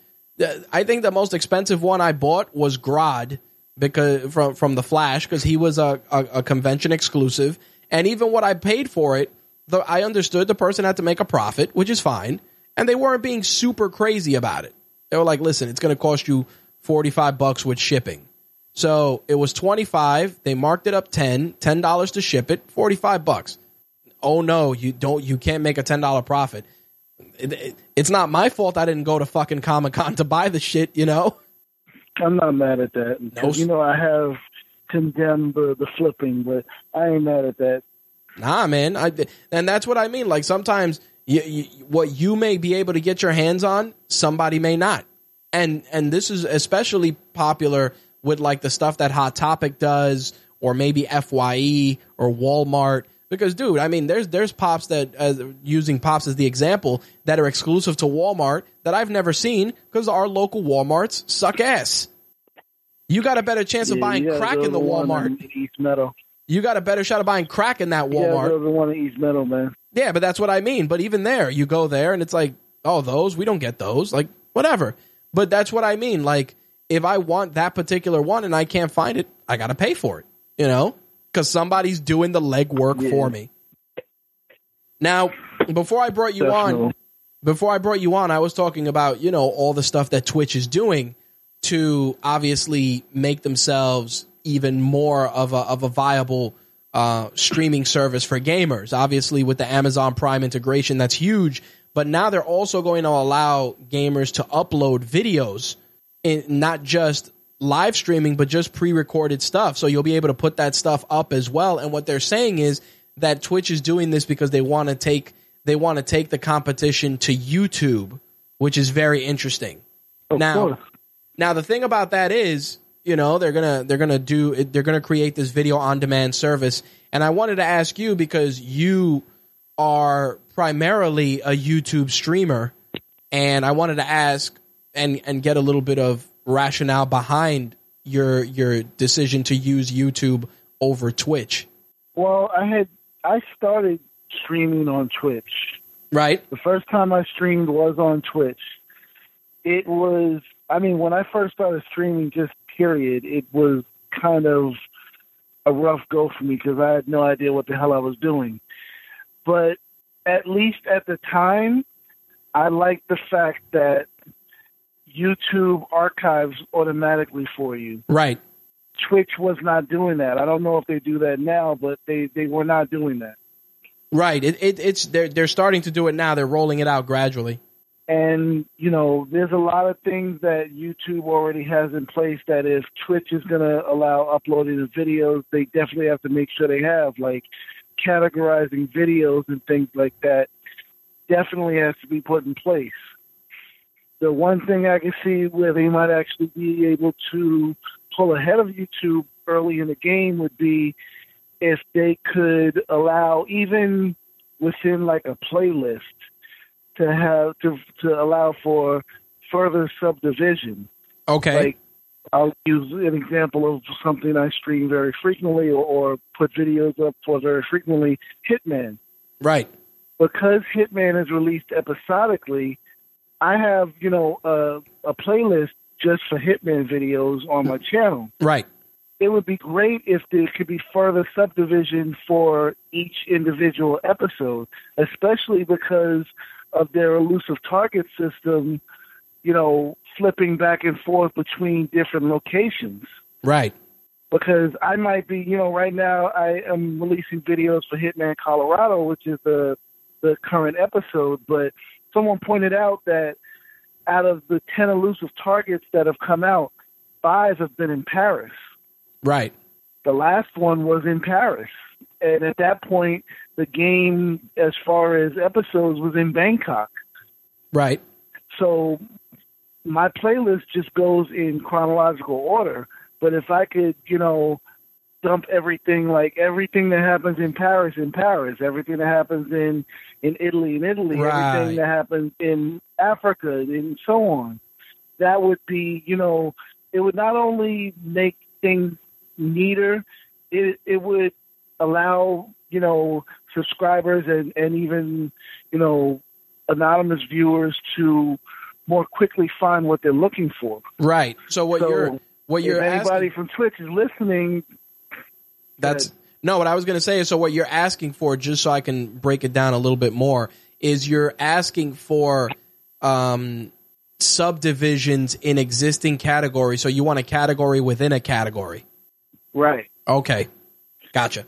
uh, I think the most expensive one I bought was Grodd because from from the Flash because he was a, a a convention exclusive, and even what I paid for it, the, I understood the person had to make a profit, which is fine, and they weren't being super crazy about it. They were like, "Listen, it's going to cost you forty five bucks with shipping." So it was 25. They marked it up 10, $10 to ship it, 45 bucks. Oh no, you don't, you can't make a $10 profit. It- it- it's not my fault I didn't go to fucking Comic Con to buy the shit, you know? I'm not mad at that. No. You know, I have condemned the, the flipping, but I ain't mad at that. Nah, man. I, and that's what I mean. Like sometimes you, you, what you may be able to get your hands on, somebody may not. And, and this is especially popular with like the stuff that Hot Topic does or maybe FYE or Walmart. Because dude, I mean, there's, there's pops that, as using pops as the example, that are exclusive to Walmart that I've never seen because our local Walmarts suck ass. You got a better chance of buying crack go in the Walmart. in East Meadow. You got a better shot of buying crack in that Yeah, Walmart. to the one in East Meadow, man. Yeah, but that's what I mean. But even there, you go there and it's like, oh, those, we don't get those. Like, whatever. But that's what I mean. Like, if I want that particular one and I can't find it, I got to pay for it, you know? Because somebody's doing the legwork Yeah. for me. Now, before I brought you on, Definitely. Before I brought you on, I was talking about, you know, all the stuff that Twitch is doing to obviously make themselves even more of a, of a viable uh, streaming service for gamers. Obviously, with the Amazon Prime integration, that's huge. But now they're also going to allow gamers to upload videos, in not just live streaming, but just pre-recorded stuff. So you'll be able to put that stuff up as well. And what they're saying is that Twitch is doing this because they want to take they want to take the competition to YouTube, which is very interesting. Of now, course. now the thing about that is, you know, they're gonna they're gonna do they're gonna create this video on demand service, and I wanted to ask you because you are primarily a YouTube streamer, and I wanted to ask and and get a little bit of rationale behind your your decision to use YouTube over Twitch, Well, I had I started streaming on Twitch. right? The first time I streamed was on Twitch. It was, I mean, when I first started streaming, just period, it was kind of a rough go for me because I had no idea what the hell I was doing. But at least at the time, I liked the fact that YouTube archives automatically for you. Right. Twitch was not doing that. I don't know if they do that now, but they, they were not doing that. Right. It, it, it's they're they're starting to do it now. They're rolling it out gradually. And you know, there's a lot of things that YouTube already has in place that if Twitch is going to allow uploading of videos, they definitely have to make sure they have like categorizing videos and things like that. Definitely has to be put in place. The one thing I can see where they might actually be able to pull ahead of YouTube early in the game would be if they could allow even within like a playlist to have to to allow for further subdivision. Okay. Like I'll use an example of something I stream very frequently or, or put videos up for very frequently. Hitman. Right. Because Hitman is released episodically, I have you know a, a playlist just for Hitman videos on my channel. Right. It would be great if there could be further subdivision for each individual episode, especially because of their elusive target system, you know, flipping back and forth between different locations. Right. Because I might be, you know, right now I am releasing videos for Hitman Colorado, which is the the current episode, but someone pointed out that out of the 10 elusive targets that have come out, five have been in Paris. Right. The last one was in Paris. And at that point, the game, as far as episodes, was in Bangkok. Right. So my playlist just goes in chronological order. But if I could, you know, dump everything like everything that happens in Paris in Paris, everything that happens in in Italy in Italy, Right. everything that happens in Africa and so on. That would be, you know, it would not only make things neater, it it would allow, you know, subscribers and and even, you know, anonymous viewers to more quickly find what they're looking for. Right. So what So, you're what you're if anybody asking, from Twitch is listening, that's no what I was going to say is so what you're asking for just so I can break it down a little bit more is you're asking for um subdivisions in existing categories so you want a category within a category. Right? Okay. Gotcha.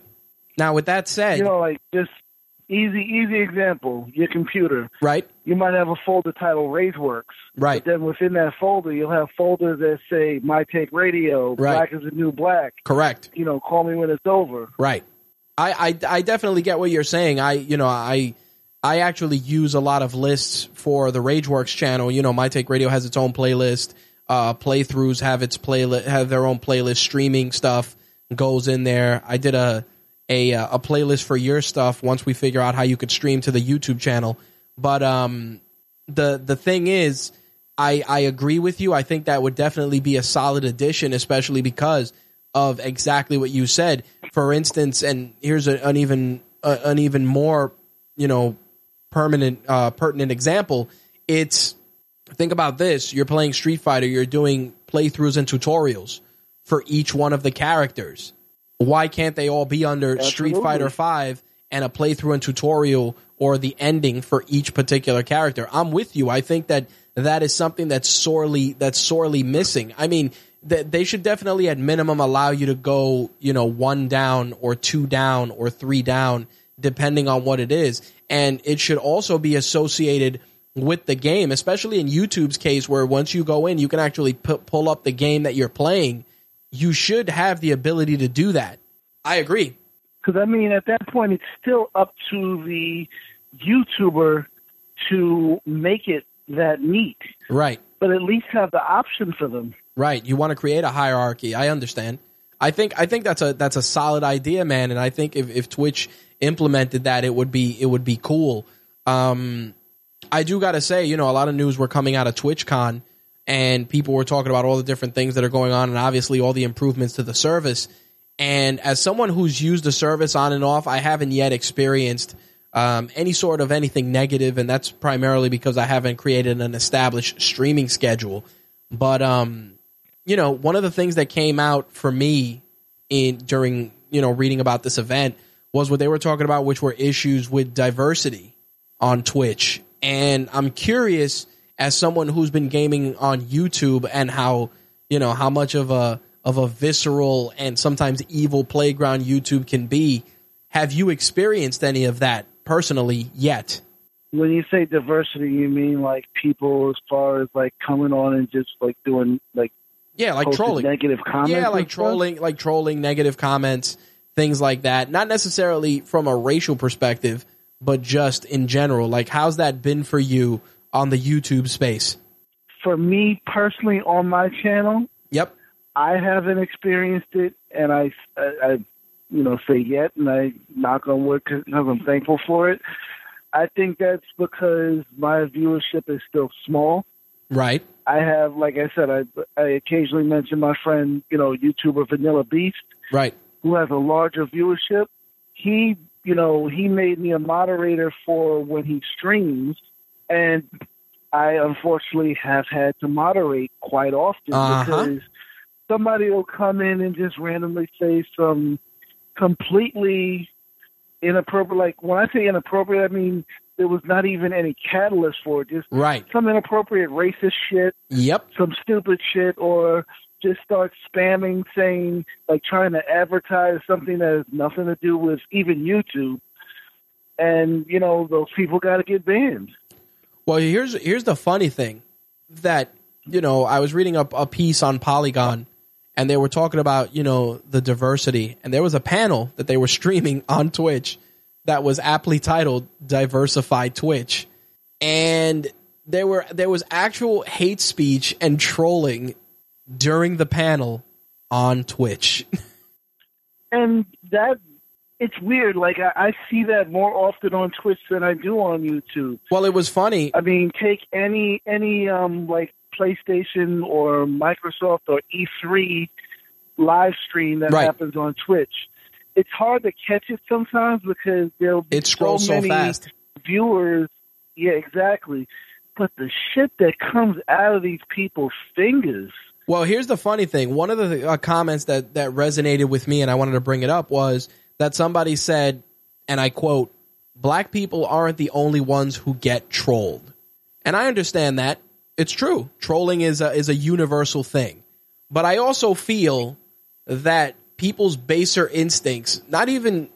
Now with that said, You know, like just easy, easy example. Your computer. right? You might have a folder titled Rageworks. Right. But then within that folder, you'll have folders that say My Take Radio, Right. Black is the New Black. Correct. You know, Call Me When It's Over. Right. I, I I definitely get what you're saying. I you know I I actually use a lot of lists for the Rageworks channel. You know, My Take Radio has its own playlist. Uh, playthroughs have its playlist have their own playlist. Streaming stuff goes in there. I did a a uh, a playlist for your stuff once we figure out how you could stream to the YouTube channel. But um, the the thing is, I I agree with you. I think that would definitely be a solid addition, especially because of exactly what you said. For instance, and here's a, an even an even more you know permanent uh, pertinent example. It's think about this: you're playing Street Fighter, you're doing playthroughs and tutorials for each one of the characters. Why can't they all be under Street Fighter Five and a playthrough and tutorial or the ending for each particular character? I'm with you. I think that that is something that's sorely that's sorely missing. I mean, th- they should definitely at minimum allow you to go, you know, one down or two down or three down, depending on what it is, and it should also be associated with the game, especially in YouTube's case, where once you go in, you can actually pu- pull up the game that you're playing. You should have the ability to do that. I agree. Because I mean, at that point, it's still up to the YouTuber to make it that neat, Right. but at least have the option for them. Right. You want to create a hierarchy. I understand. I think I think that's a that's a solid idea, man. And I think if, if Twitch implemented that, it would be it would be cool. Um, I do got to say, you know, a lot of news were coming out of TwitchCon, and people were talking about all the different things that are going on, and obviously all the improvements to the service. And as someone who's used the service on and off, I haven't yet experienced um, any sort of anything negative, and that's primarily because I haven't created an established streaming schedule. But um, you know, one of the things that came out for me in during you know reading about this event was what they were talking about, which were issues with diversity on Twitch. And I'm curious, as someone who's been gaming on YouTube, and how you know how much of a of a visceral and sometimes evil playground YouTube can be. Have you experienced any of that personally yet? When you say diversity, you mean like people as far as like coming on and just like doing like yeah, like trolling, negative comments. Yeah, like trolling, stuff? like trolling, negative comments, things like that. Not necessarily from a racial perspective, but just in general. Like, how's that been for you on the YouTube space? For me personally, on my channel, yep, I haven't experienced it, and I, I, I you know, say yet, and I knock on wood because I'm thankful for it. I think that's because my viewership is still small. Right. I have, like I said, I I occasionally mention my friend, you know, YouTuber Vanilla Beast, right, who has a larger viewership. He, you know, he made me a moderator for when he streams, and I unfortunately have had to moderate quite often Uh-huh. because somebody will come in and just randomly say some completely inappropriate. Like when I say inappropriate, I mean there was not even any catalyst for it. Just right. some inappropriate racist shit, Yep. some stupid shit, or just start spamming, saying like trying to advertise something that has nothing to do with even YouTube. And you know those people got to get banned. Well, here's here's the funny thing that you know I was reading up a piece on Polygon, and they were talking about you know the diversity, and there was a panel that they were streaming on Twitch that was aptly titled "Diversified Twitch," and there were there was actual hate speech and trolling during the panel on Twitch. And that it's weird. Like I, I see that more often on Twitch than I do on YouTube. well, it was funny. I mean, take any any um like PlayStation or Microsoft or E3 live stream that Right. happens on Twitch. It's hard to catch it sometimes because there'll be It scrolls so many fast. viewers. Yeah, exactly. But the shit that comes out of these people's fingers. Well, here's the funny thing. One of the uh, comments that that resonated with me, and I wanted to bring it up, was that somebody said, and I quote, "Black people aren't the only ones who get trolled," and I understand that it's true. Trolling is a is a universal thing, but I also feel that people's baser instincts, not even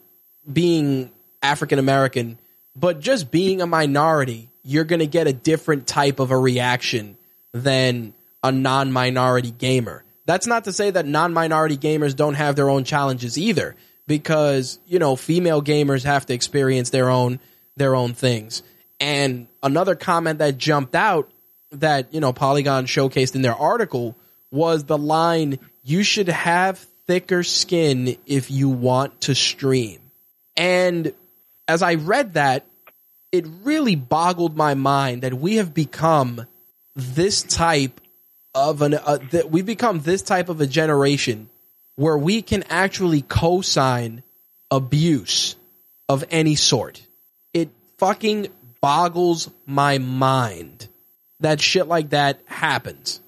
being African American, but just being a minority, you're going to get a different type of a reaction than a non minority gamer. That's not to say that non minority gamers don't have their own challenges either, because, you know, female gamers have to experience their own their own things. And another comment that jumped out that, you know, Polygon showcased in their article was the line, you should have thicker skin if you want to stream. And as I read that, it really boggled my mind that we have become this type of an uh, that we've become this type of a generation where we can actually co-sign abuse of any sort. It fucking boggles my mind that shit like that happens.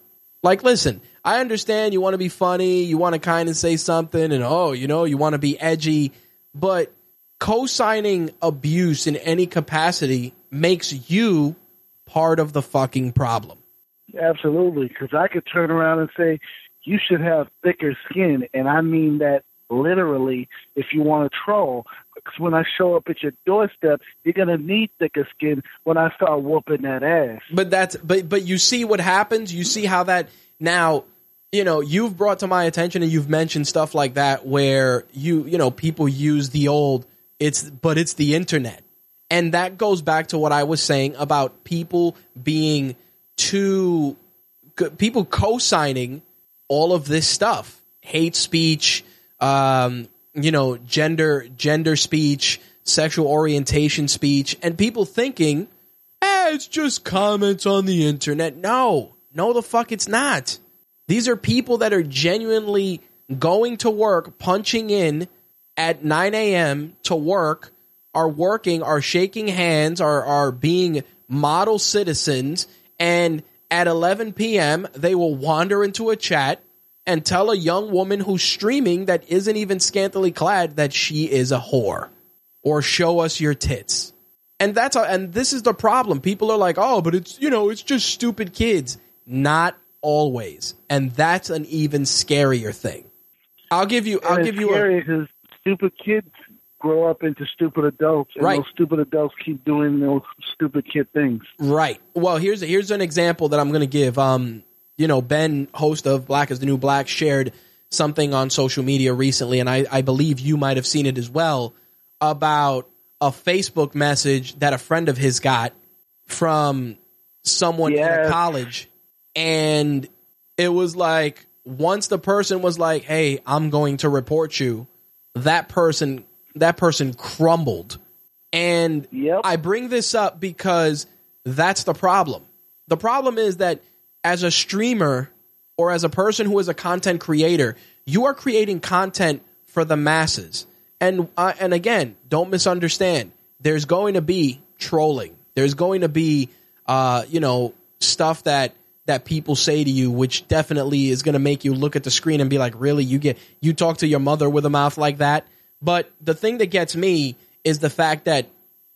Like, listen, I understand you want to be funny, you want to kind of say something, and oh, you know, you want to be edgy, but co-signing abuse in any capacity makes you part of the fucking problem. Absolutely, because I could turn around and say you should have thicker skin, and I mean that literally. If you want to troll, because when I show up at your doorstep, you're gonna need thicker skin when I start whooping that ass. But that's but but you see what happens. You see how that now you know you've brought to my attention and you've mentioned stuff like that where you you know people use the old it's but it's the internet and that goes back to what I was saying about people being too people co-signing all of this stuff hate speech um you know gender gender speech sexual orientation speech and people thinking eh, it's just comments on the internet. No, no, the fuck it's not. These are people that are genuinely going to work, punching in at 9 a.m. to work, are working, are shaking hands, are, are being model citizens, and at 11 p.m., they will wander into a chat and tell a young woman who's streaming that isn't even scantily clad that she is a whore or show us your tits. And that's a, and this is the problem. People are like, "Oh, but it's, you know, it's just stupid kids." Not always. And that's an even scarier thing. I'll give you I'll and give you a stupid kids grow up into stupid adults, and Right. those stupid adults keep doing those stupid kid things. Right. Well, here's here's an example that I'm going to give. Um, you know, Ben, host of Black is the New Black, shared something on social media recently, and I, I believe you might have seen it as well about a Facebook message that a friend of his got from someone in a college, and it was like once the person was like, "Hey, I'm going to report you," that person that person crumbled. And Yep. I bring this up because that's the problem. The problem is that as a streamer or as a person who is a content creator, you are creating content for the masses. And uh, and again, don't misunderstand. There's going to be trolling. There's going to be uh, you know, stuff that that people say to you which definitely is going to make you look at the screen and be like, "Really? You get you talk to your mother with a mouth like that?" But the thing that gets me is the fact that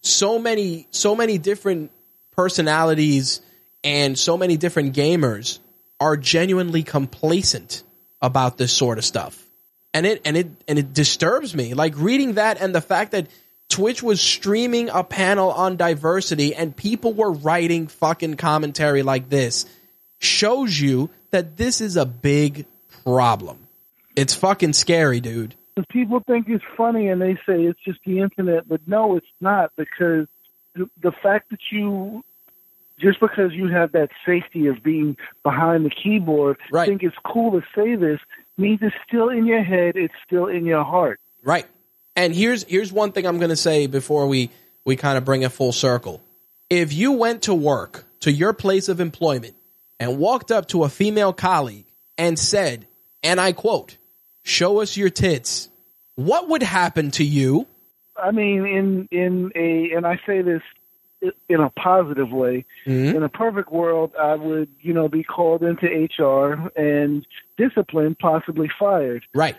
so many so many different personalities and so many different gamers are genuinely complacent about this sort of stuff. And it and it and it disturbs me. Like reading that and the fact that Twitch was streaming a panel on diversity and people were writing fucking commentary like this shows you that this is a big problem. It's fucking scary, dude. And people think it's funny, and they say it's just the internet, but no, it's not because the, the fact that you just because you have that safety of being behind the keyboard, Right. think it's cool to say this means it's still in your head, it's still in your heart. Right. And here's here's one thing I'm going to say before we we kind of bring it full circle. If you went to work to your place of employment and walked up to a female colleague and said, and I quote, "Show us your tits." What would happen to you? I mean, in in a, and I say this in a positive way. Mm-hmm. In a perfect world, I would, you know, be called into HR and disciplined, possibly fired. Right.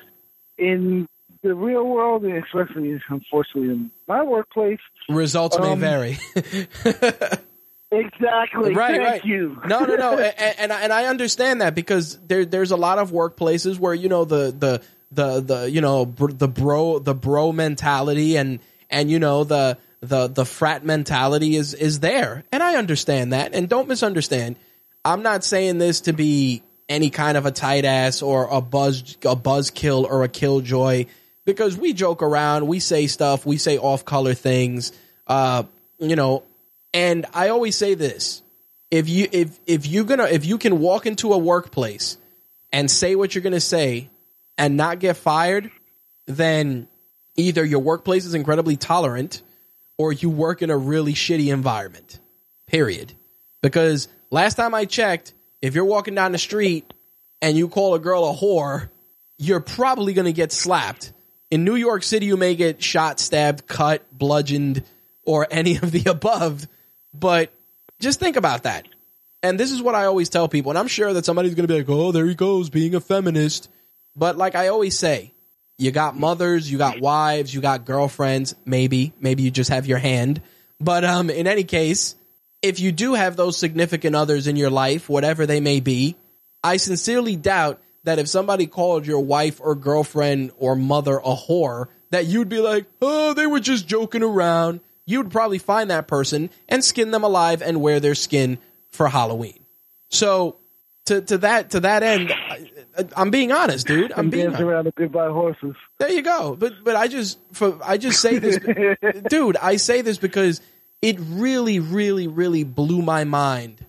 In the real world, and especially unfortunately in my workplace, Results may Um, vary. exactly. right, Thank right. you. No, no, no, and, and I- and I understand that because there there's a lot of workplaces where you know the the the the you know br- the bro the bro mentality and and you know the the the frat mentality is is there, and I understand that, and don't misunderstand. I'm not saying this to be any kind of a tight ass or a buzz a buzzkill or a killjoy because we joke around, we say stuff, we say off color things, uh, you know, and I always say this: if you if if you gonna if you can walk into a workplace and say what you're gonna say and not get fired, then either your workplace is incredibly tolerant or you work in a really shitty environment. Period. Because last time I checked, if you're walking down the street and you call a girl a whore, you're probably going to get slapped. In New York City, you may get shot, stabbed, cut, bludgeoned, or any of the above. But just think about that. And this is what I always tell people. And I'm sure that somebody's going to be like, oh, there he goes, being a feminist. But like I always say, you got mothers, you got wives, you got girlfriends, maybe, maybe you just have your hand. But um, in any case, if you do have those significant others in your life, whatever they may be, I sincerely doubt that if somebody called your wife or girlfriend or mother a whore, that you'd be like, oh, they were just joking around. You'd probably find that person and skin them alive and wear their skin for Halloween. So to to that to that end, I, I'm being honest, dude. I'm being honest. around the goodbye horses. There you go. But but I just for I just say this, dude. I say this because it really, really, really blew my mind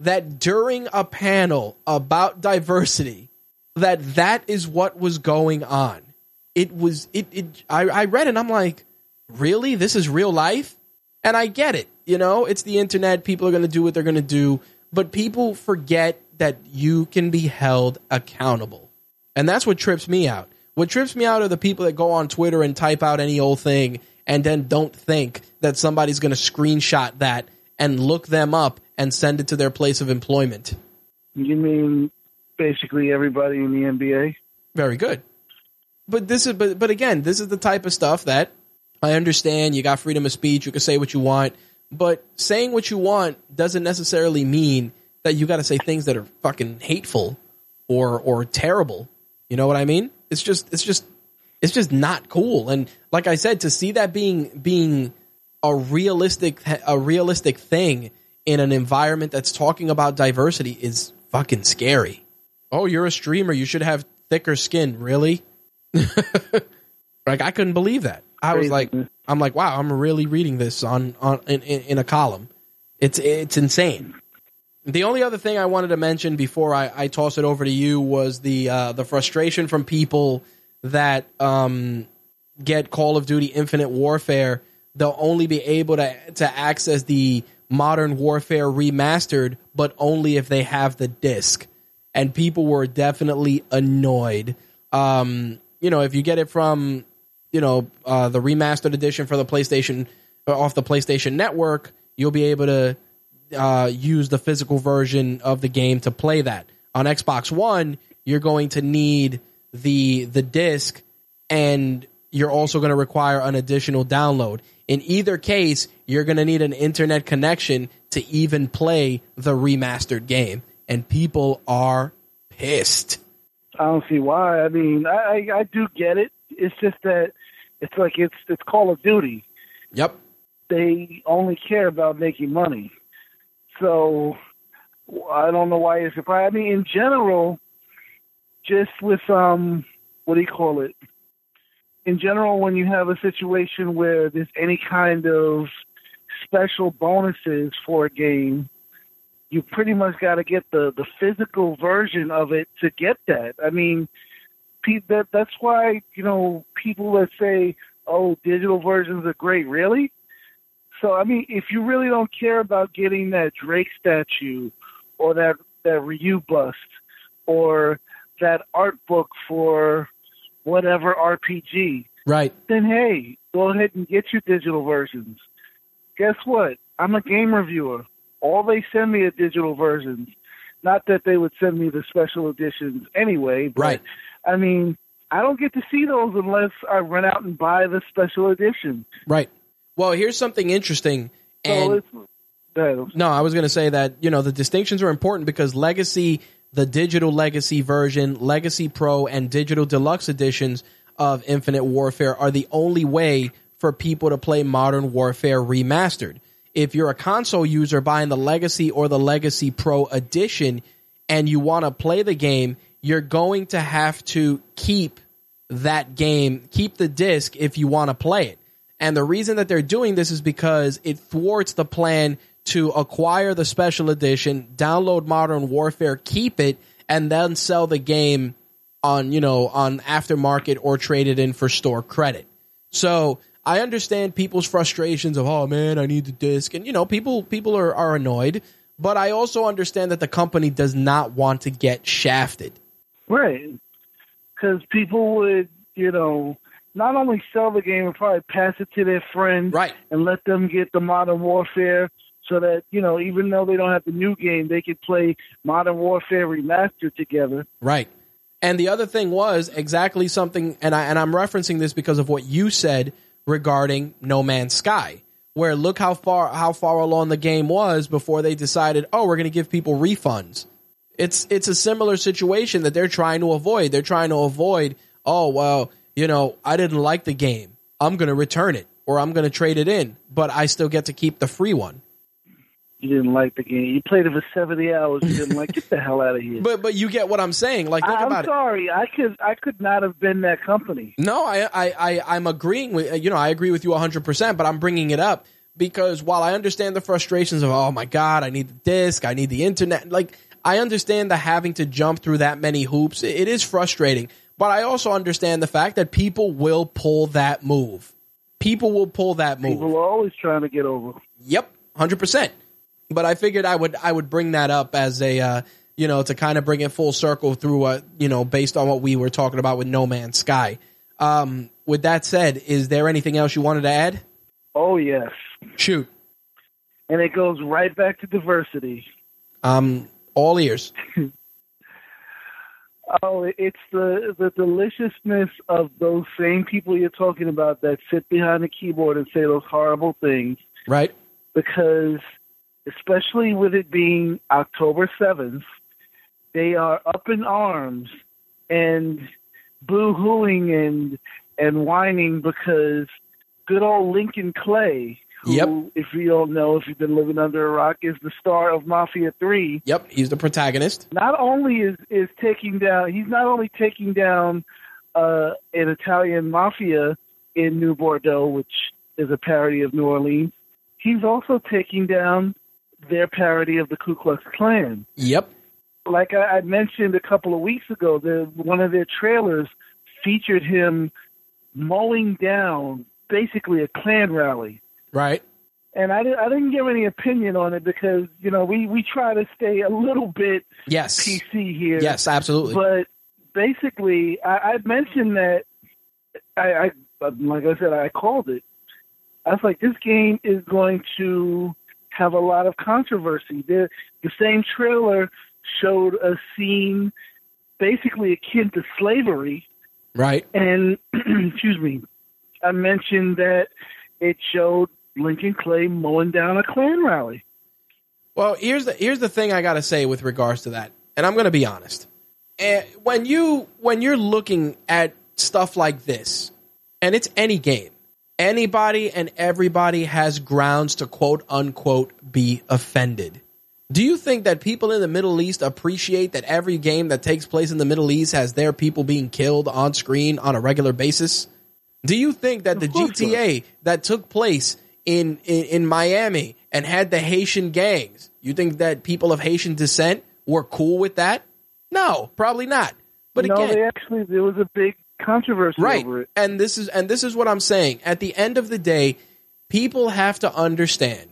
that during a panel about diversity, that that is what was going on. It was it. it I, I read it. and I'm like, really? This is real life? And I get it. You know, it's the internet. People are going to do what they're going to do. But people forget that you can be held accountable. And that's what trips me out. What trips me out are the people that go on Twitter and type out any old thing and then don't think that somebody's going to screenshot that and look them up and send it to their place of employment. You mean basically everybody in the NBA. Very good. But this is but but again, this is the type of stuff that I understand. You got freedom of speech. You can say what you want, but saying what you want doesn't necessarily mean that you got to say things that are fucking hateful or or terrible. You know what I mean? It's just it's just it's just not cool. And like I said, to see that being being a realistic a realistic thing in an environment that's talking about diversity is fucking scary. Oh, you're a streamer. You should have thicker skin. Really? like I couldn't believe that. I was like, I'm like, wow, I'm really reading this on on in, in, in a column. It's it's insane. The only other thing I wanted to mention before I, I toss it over to you was the uh, the frustration from people that um, get Call of Duty Infinite Warfare. They'll only be able to to access the Modern Warfare remastered, but only if they have the disc. And people were definitely annoyed. Um, you know, if you get it from you know uh, the remastered edition for the PlayStation uh, off the PlayStation Network, you'll be able to uh, use the physical version of the game to play that. On Xbox One, you're going to need the the disc, and you're also going to require an additional download. In either case, you're going to need an internet connection to even play the remastered game, and people are pissed. I don't see why. I mean, I I, I do get it. It's just that it's like it's it's Call of Duty. Yep. They only care about making money. So I don't know why you're surprised. I mean, in general, just with um, what do you call it? In general, when you have a situation where there's any kind of special bonuses for a game, you pretty much got to get the the physical version of it to get that. I mean, that that's why you know people that say, "Oh, digital versions are great." Really? So I mean, if you really don't care about getting that Drake statue or that that Ryu bust or that art book for whatever RPG, right? Then hey, go ahead and get your digital versions. Guess what? I'm a game reviewer. All they send me are digital versions. Not that they would send me the special editions anyway, but right. I mean, I don't get to see those unless I run out and buy the special edition. Right. Well, here's something interesting. And no, I was going to say that you know the distinctions are important because Legacy, the digital Legacy version, Legacy Pro, and digital deluxe editions of Infinite Warfare are the only way for people to play Modern Warfare remastered. If you're a console user buying the Legacy or the Legacy Pro edition and you want to play the game, you're going to have to keep that game, keep the disc if you want to play it. And the reason that they're doing this is because it thwarts the plan to acquire the special edition, download Modern Warfare, keep it, and then sell the game on, you know, on aftermarket or trade it in for store credit. So I understand people's frustrations of, oh man, I need the disc. And, you know, people, people are, are annoyed, but I also understand that the company does not want to get shafted. Right. Cause people would, you know, not only sell the game, but probably pass it to their friends right. and let them get the Modern Warfare so that, you know, even though they don't have the new game, they could play Modern Warfare Remastered together. Right. And the other thing was exactly something, and I and I'm referencing this because of what you said regarding No Man's Sky, where look how far how far along the game was before they decided, oh, we're going to give people refunds. It's it's a similar situation that they're trying to avoid. They're trying to avoid, oh well, you know, I didn't like the game. I'm going to return it or I'm going to trade it in, but I still get to keep the free one. You didn't like the game. You played it for seventy hours. You didn't like. Get the hell out of here. But but you get what I'm saying. Like think I'm about sorry. I could I could not have been that company. No, I I, I I'm agreeing with you know I agree with you 100. percent But I'm bringing it up because while I understand the frustrations of oh my god I need the disc I need the internet like I understand the having to jump through that many hoops. It, is frustrating. But I also understand the fact that people will pull that move. People will pull that move. People are always trying to get over. Yep, hundred percent. But I figured I would I would bring that up as a uh, you know to kind of bring it full circle through uh, you know based on what we were talking about with No Man's Sky. Um, with that said, is there anything else you wanted to add? Oh yes. Shoot. And it goes right back to diversity. Um, all ears. Oh, it's the the deliciousness of those same people you're talking about that sit behind the keyboard and say those horrible things. Right. Because, especially with it being October seventh, they are up in arms and boo-hooing and and whining because good old Lincoln Clay, who, Yep. if you don't know, if you've been living under a rock, is the star of Mafia Three Yep. He's the protagonist. not only is is taking down he's not only taking down uh, an Italian mafia in New Bordeaux, which is a parody of New Orleans, he's also taking down their parody of the Ku Klux Klan. Yep. Like I, I mentioned a couple of weeks ago, the one of their trailers featured him mowing down basically a Klan rally Right. and I, didn't I didn't give any opinion on it because you know we we try to stay a little bit Yes. PC here. Yes. Absolutely. But basically, I, I mentioned that I, I like I said I called it. I was like, this game is going to have a lot of controversy. The the same trailer showed a scene basically akin to slavery, right. and excuse me, I mentioned that it showed Lincoln Clay mowing down a Klan rally. Well, here's the here's the thing I got to say with regards to that, and I'm going to be honest. Eh, when you when you're looking at stuff like this, and it's any game, anybody and everybody has grounds to quote unquote be offended. Do you think that people in the Middle East appreciate that every game that takes place in the Middle East has their people being killed on screen on a regular basis? Do you think that the. GTA that took place in, in in Miami and had the Haitian gangs, you think that people of Haitian descent were cool with that? No, probably not. But no, again, they actually there was a big controversy right over it. and this is and this is what i'm saying at the end of the day people have to understand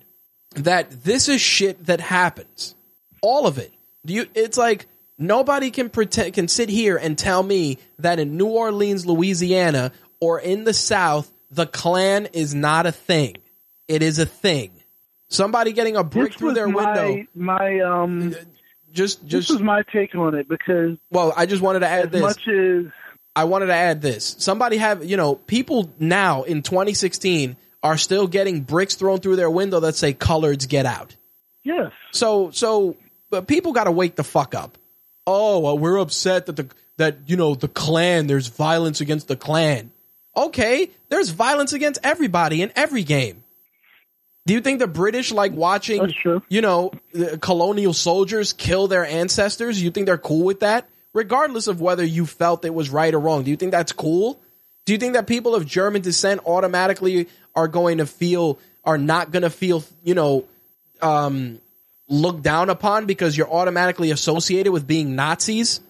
that this is shit that happens all of it do you it's like nobody can pretend can sit here and tell me that in new orleans louisiana or in the south the klan is not a thing it is a thing somebody getting a brick this through their my, window My um, just this just was my take on it because well i just wanted to add this much as I wanted to add this. Somebody have, you know, people now in 2016 are still getting bricks thrown through their window that say coloreds get out. yes, So, so, but people got to wake the fuck up. Oh, well, we're upset that the, that, you know, the Klan, there's violence against the Klan. Okay, there's violence against everybody in every game. Do you think the British like watching, you know, the colonial soldiers kill their ancestors? You think they're cool with that? Regardless of whether you felt it was right or wrong, do you think that's cool? Do you think that people of German descent automatically are going to feel, are not going to feel, you know, um, looked down upon because you're automatically associated with being Nazis?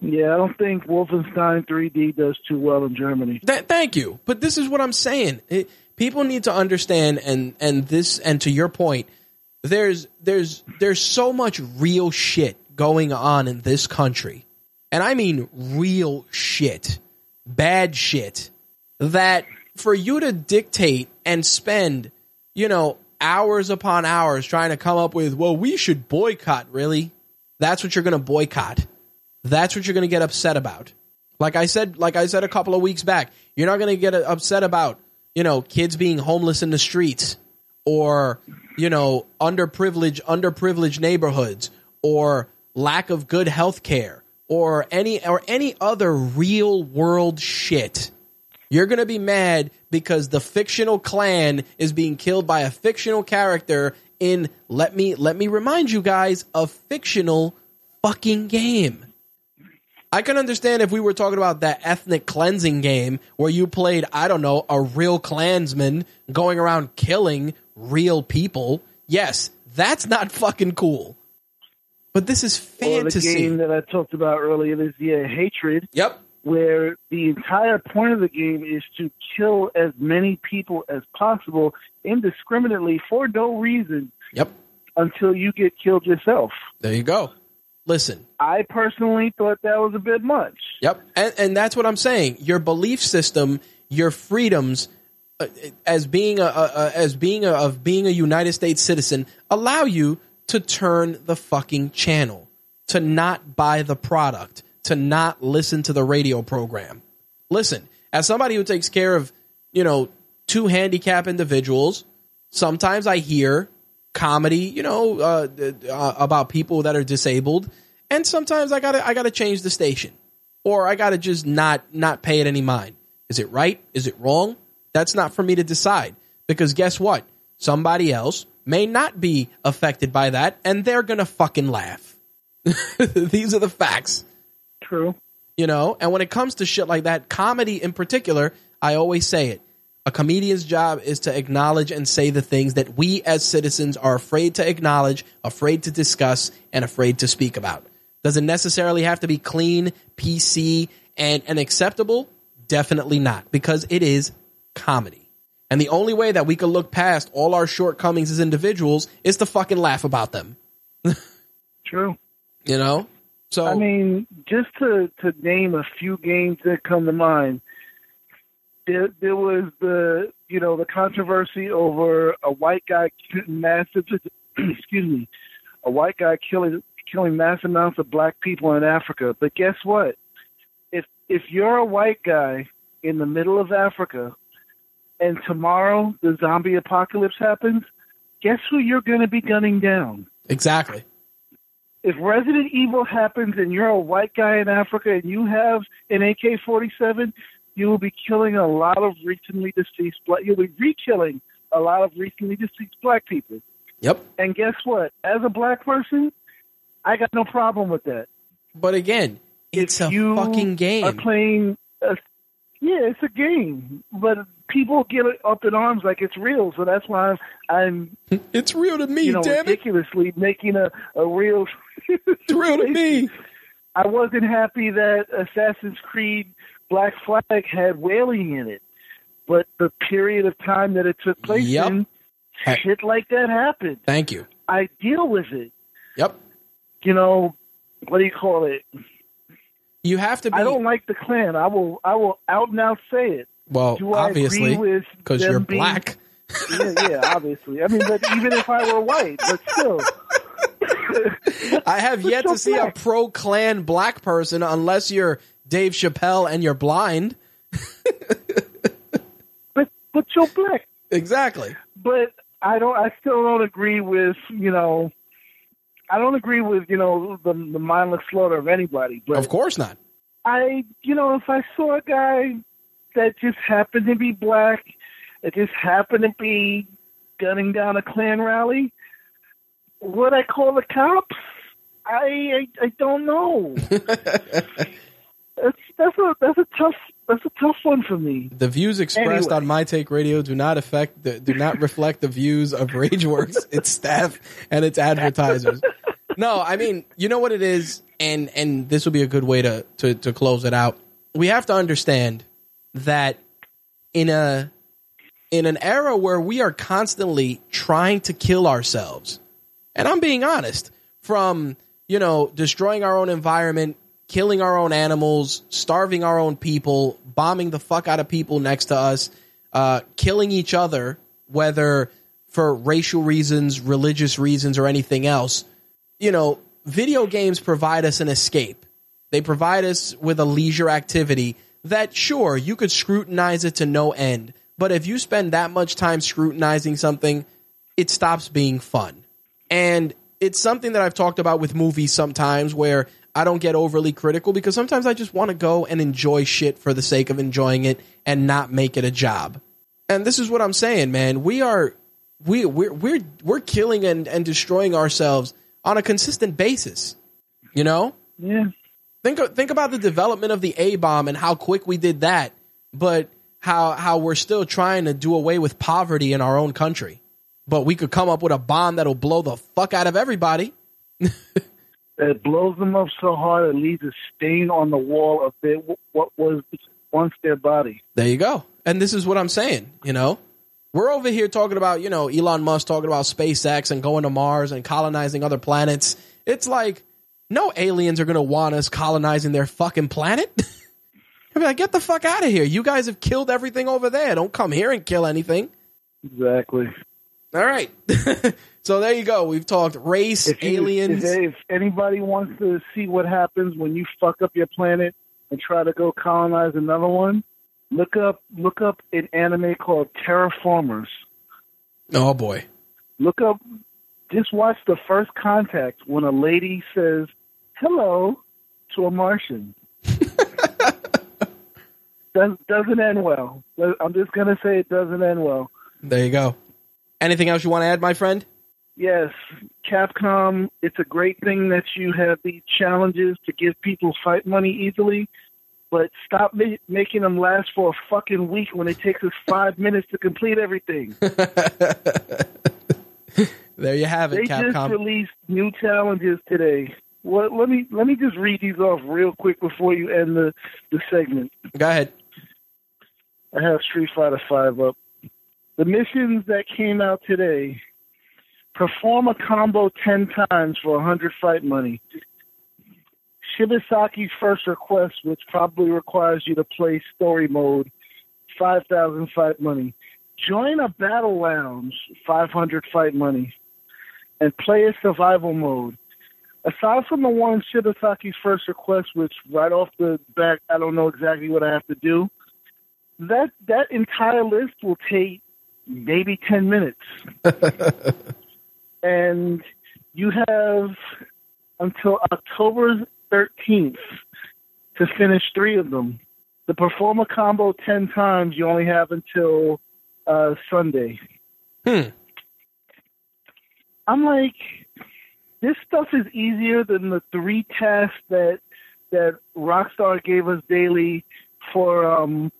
yeah, I don't think Wolfenstein 3D does too well in Germany. Th- thank you. But this is what I'm saying. It, people need to understand, and and this, and to your point, there's there's there's so much real shit going on in this country, and I mean real shit, bad shit, that for you to dictate and spend, you know, hours upon hours trying to come up with, well, we should boycott. Really, that's what you're going to boycott. That's what you're going to get upset about. Like I said, like I said a couple of weeks back, you're not going to get upset about, you know, kids being homeless in the streets or, you know, underprivileged underprivileged neighborhoods or lack of good health care or any or any other real world shit. You're going to be mad because the fictional Klan is being killed by a fictional character in let me let me remind you guys a fictional fucking game. I can understand if we were talking about that ethnic cleansing game where you played, I don't know, a real Klansman going around killing real people. Yes, that's not fucking cool. But this is Or the fantasy. game that I talked about earlier this year, Hatred, yep. where the entire point of the game is to kill as many people as possible indiscriminately for no reason Yep. until you get killed yourself. There you go. Listen, I personally thought that was a bit much. Yep, and and that's what I'm saying. Your belief system, your freedoms, uh, as being a, a, as being a, of being a United States citizen, allow you to turn the fucking channel, to not buy the product, to not listen to the radio program. Listen, as somebody who takes care of, you know, two handicapped individuals, sometimes I hear comedy, you know, uh, uh, about people that are disabled, and sometimes I gotta I gotta change the station, or I gotta just not not pay it any mind. Is it right? Is it wrong? That's not for me to decide because guess what? Somebody else may not be affected by that, and they're gonna fucking laugh. These are the facts. True. You know, and when it comes to shit like that, comedy in particular, I always say it. A comedian's job is to acknowledge and say the things that we as citizens are afraid to acknowledge, afraid to discuss, and afraid to speak about. Does it necessarily have to be clean, PC, and, and acceptable? Definitely not, because it is comedy. And the only way that we can look past all our shortcomings as individuals is to fucking laugh about them. True. You know? So I mean, just to to name a few games that come to mind, there there was the you know the controversy over a white guy killing massive excuse me, a white guy killing killing mass amounts of black people in Africa. But guess what? If if you're a white guy in the middle of Africa, and tomorrow the zombie apocalypse happens, guess who you're going to be gunning down? exactly. if Resident Evil happens and you're a white guy in Africa and you have an AK 47, you will be killing a lot of recently deceased black. You'll be re-killing a lot of recently deceased black people. Yep. And guess what? As a black person, I got no problem with that. But again, it's if a you fucking game. Are playing? A, yeah, it's a game, but people get up in arms like it's real. So that's why I'm, I'm It's real to me, you know, damn it. ridiculously making a a real. It's real to me. I wasn't happy that Assassin's Creed Black Flag had whaling in it, but the period of time that it took place Yep. in, shit like that happened. Thank you. I deal with it. Yep. You know, what do you call it? You have to be I don't like the Klan. I will, I will out and out say it. well, Do obviously, because you're being- black. Yeah, yeah, obviously. I mean, but even if I were white, but still. I have yet so to see a pro Klan black person unless you're Dave Chappelle and you're blind. But but you're black. Exactly. but I don't. I still don't agree with you know. I don't agree with you know the, the mindless slaughter of anybody. But Of course not. I, you know, if I saw a guy that just happened to be black, that just happened to be gunning down a Klan rally, would I call the cops? I I, I don't know. that's that's a that's a tough that's a tough one for me. The views expressed Anyway. on My Take Radio do not affect the, do not reflect the views of RageWorks, its staff, and its advertisers. No, I mean, you know what it is, and and this will be a good way to to, to close it out. We have to understand that in a in an era where we are constantly trying to kill ourselves, and I'm being honest, from you know destroying our own environment, killing our own animals, starving our own people, bombing the fuck out of people next to us, uh, killing each other, whether for racial reasons, religious reasons, or anything else. You know, video games provide us an escape. They provide us with a leisure activity that, sure, you could scrutinize it to no end. But if you spend that much time scrutinizing something, it stops being fun. And it's something that I've talked about with movies sometimes where I don't get overly critical because sometimes I just want to go and enjoy shit for the sake of enjoying it and not make it a job. And this is what I'm saying, man. We are we we're we're we're killing and, and destroying ourselves on a consistent basis. You know? Yeah. Think think about the development of the A bomb and how quick we did that, but how how we're still trying to do away with poverty in our own country. But we could come up with a bomb that'll blow the fuck out of everybody. It blows them up so hard it leaves a stain on the wall of their what was once their body. There you go. And this is what I'm saying, you know? We're over here talking about, you know, Elon Musk talking about SpaceX and going to Mars and colonizing other planets. It's like, no aliens are going to want us colonizing their fucking planet. I mean, like, get the fuck out of here. You guys have killed everything over there. Don't come here and kill anything. Exactly. All right. so there you go. We've talked race, If, you, aliens. if, if anybody wants to see what happens when you fuck up your planet and try to go colonize another one, look up look up an anime called Terra Formars. oh boy. Look up just watch the first contact when a lady says hello to a Martian. Does, doesn't end well. I'm just gonna say it doesn't end well. There you go. Anything else you want to add, my friend? Yes, Capcom, it's a great thing that you have these challenges to give people fight money easily, but stop ma- making them last for a fucking week when it takes us five minutes to complete everything. There you have it, They it, just Capcom. released new challenges today. Well, let me let me just read these off real quick before you end the, the segment. Go ahead. I have Street Fighter Five up. The missions that came out today: perform a combo ten times for hundred fight money. Shibasaki's first request, which probably requires you to play story mode, five thousand fight money. Join a battle lounge, five hundred fight money, and play a survival mode. Aside from the one Shibasaki's first request, which right off the back I don't know exactly what I have to do that that entire list will take maybe 10 minutes and you have until october 13th to finish three of them the perform a combo 10 times you only have until uh, sunday Hmm. i'm like this stuff is easier than the three tasks that that rockstar gave us daily for um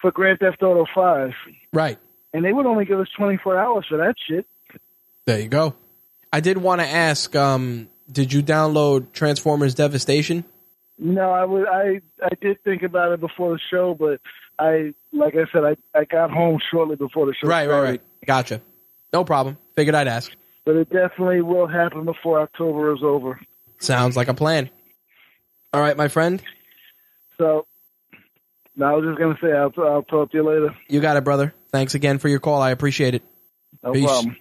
for Grand Theft Auto 5. Right. And they would only give us 24 hours for that shit. There you go. I did want to ask, um, did you download Transformers Devastation? No, I would I I did think about it before the show, but I like I said I I got home shortly before the show Right, right, right. Gotcha. No problem. Figured I'd ask. But it definitely will happen before October is over. Sounds like a plan. All right, my friend. So no, I was just gonna say I'll I'll talk to you later. You got it, brother. Thanks again for your call. I appreciate it. No Peace. problem.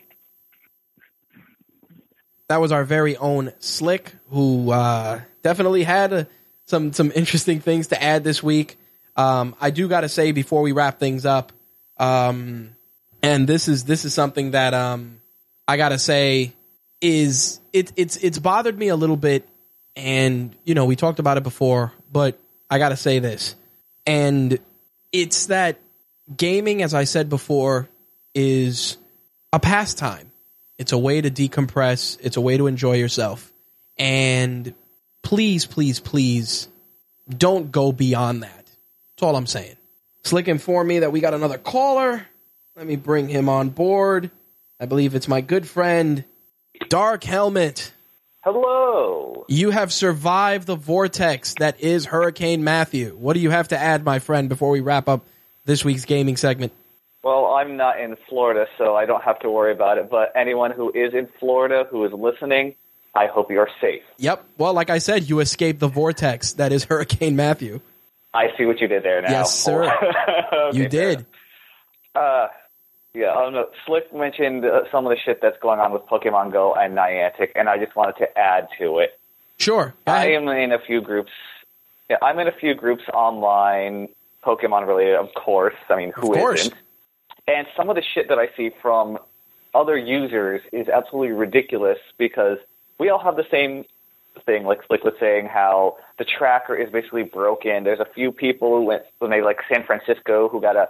That was our very own Slick, who uh, definitely had uh some some interesting things to add this week. Um, I do got to say before we wrap things up, um, and this is this is something that um, I got to say is it it's it's bothered me a little bit, and you know we talked about it before, but I got to say this, and it's that gaming, as I said before, is a pastime. It's a way to decompress. It's a way to enjoy yourself. And please, please, please don't go beyond that. That's all I'm saying. Slick informed me that we got another caller. Let me bring him on board. I believe it's my good friend, Dark Helmet. Hello. You have survived the vortex that is Hurricane Matthew. What do you have to add, my friend, before we wrap up this week's gaming segment? Well, I'm not in Florida, so I don't have to worry about it. But anyone who is in Florida who is listening, I hope you're safe. Yep. Well, like I said, you escaped the vortex that is Hurricane Matthew. I see what you did there now. Yes, sir. Okay, you did. Uh, yeah, I don't know. Slick mentioned uh, some of the shit that's going on with Pokemon Go and Niantic, and I just wanted to add to it. Sure. I am in a few groups. Yeah, I'm in a few groups online, Pokemon related, of course. I mean, who Of course. not And some of the shit that I see from other users is absolutely ridiculous because we all have the same thing. Like Slick was saying, how the tracker is basically broken. There's a few people who went when they like San Francisco who got a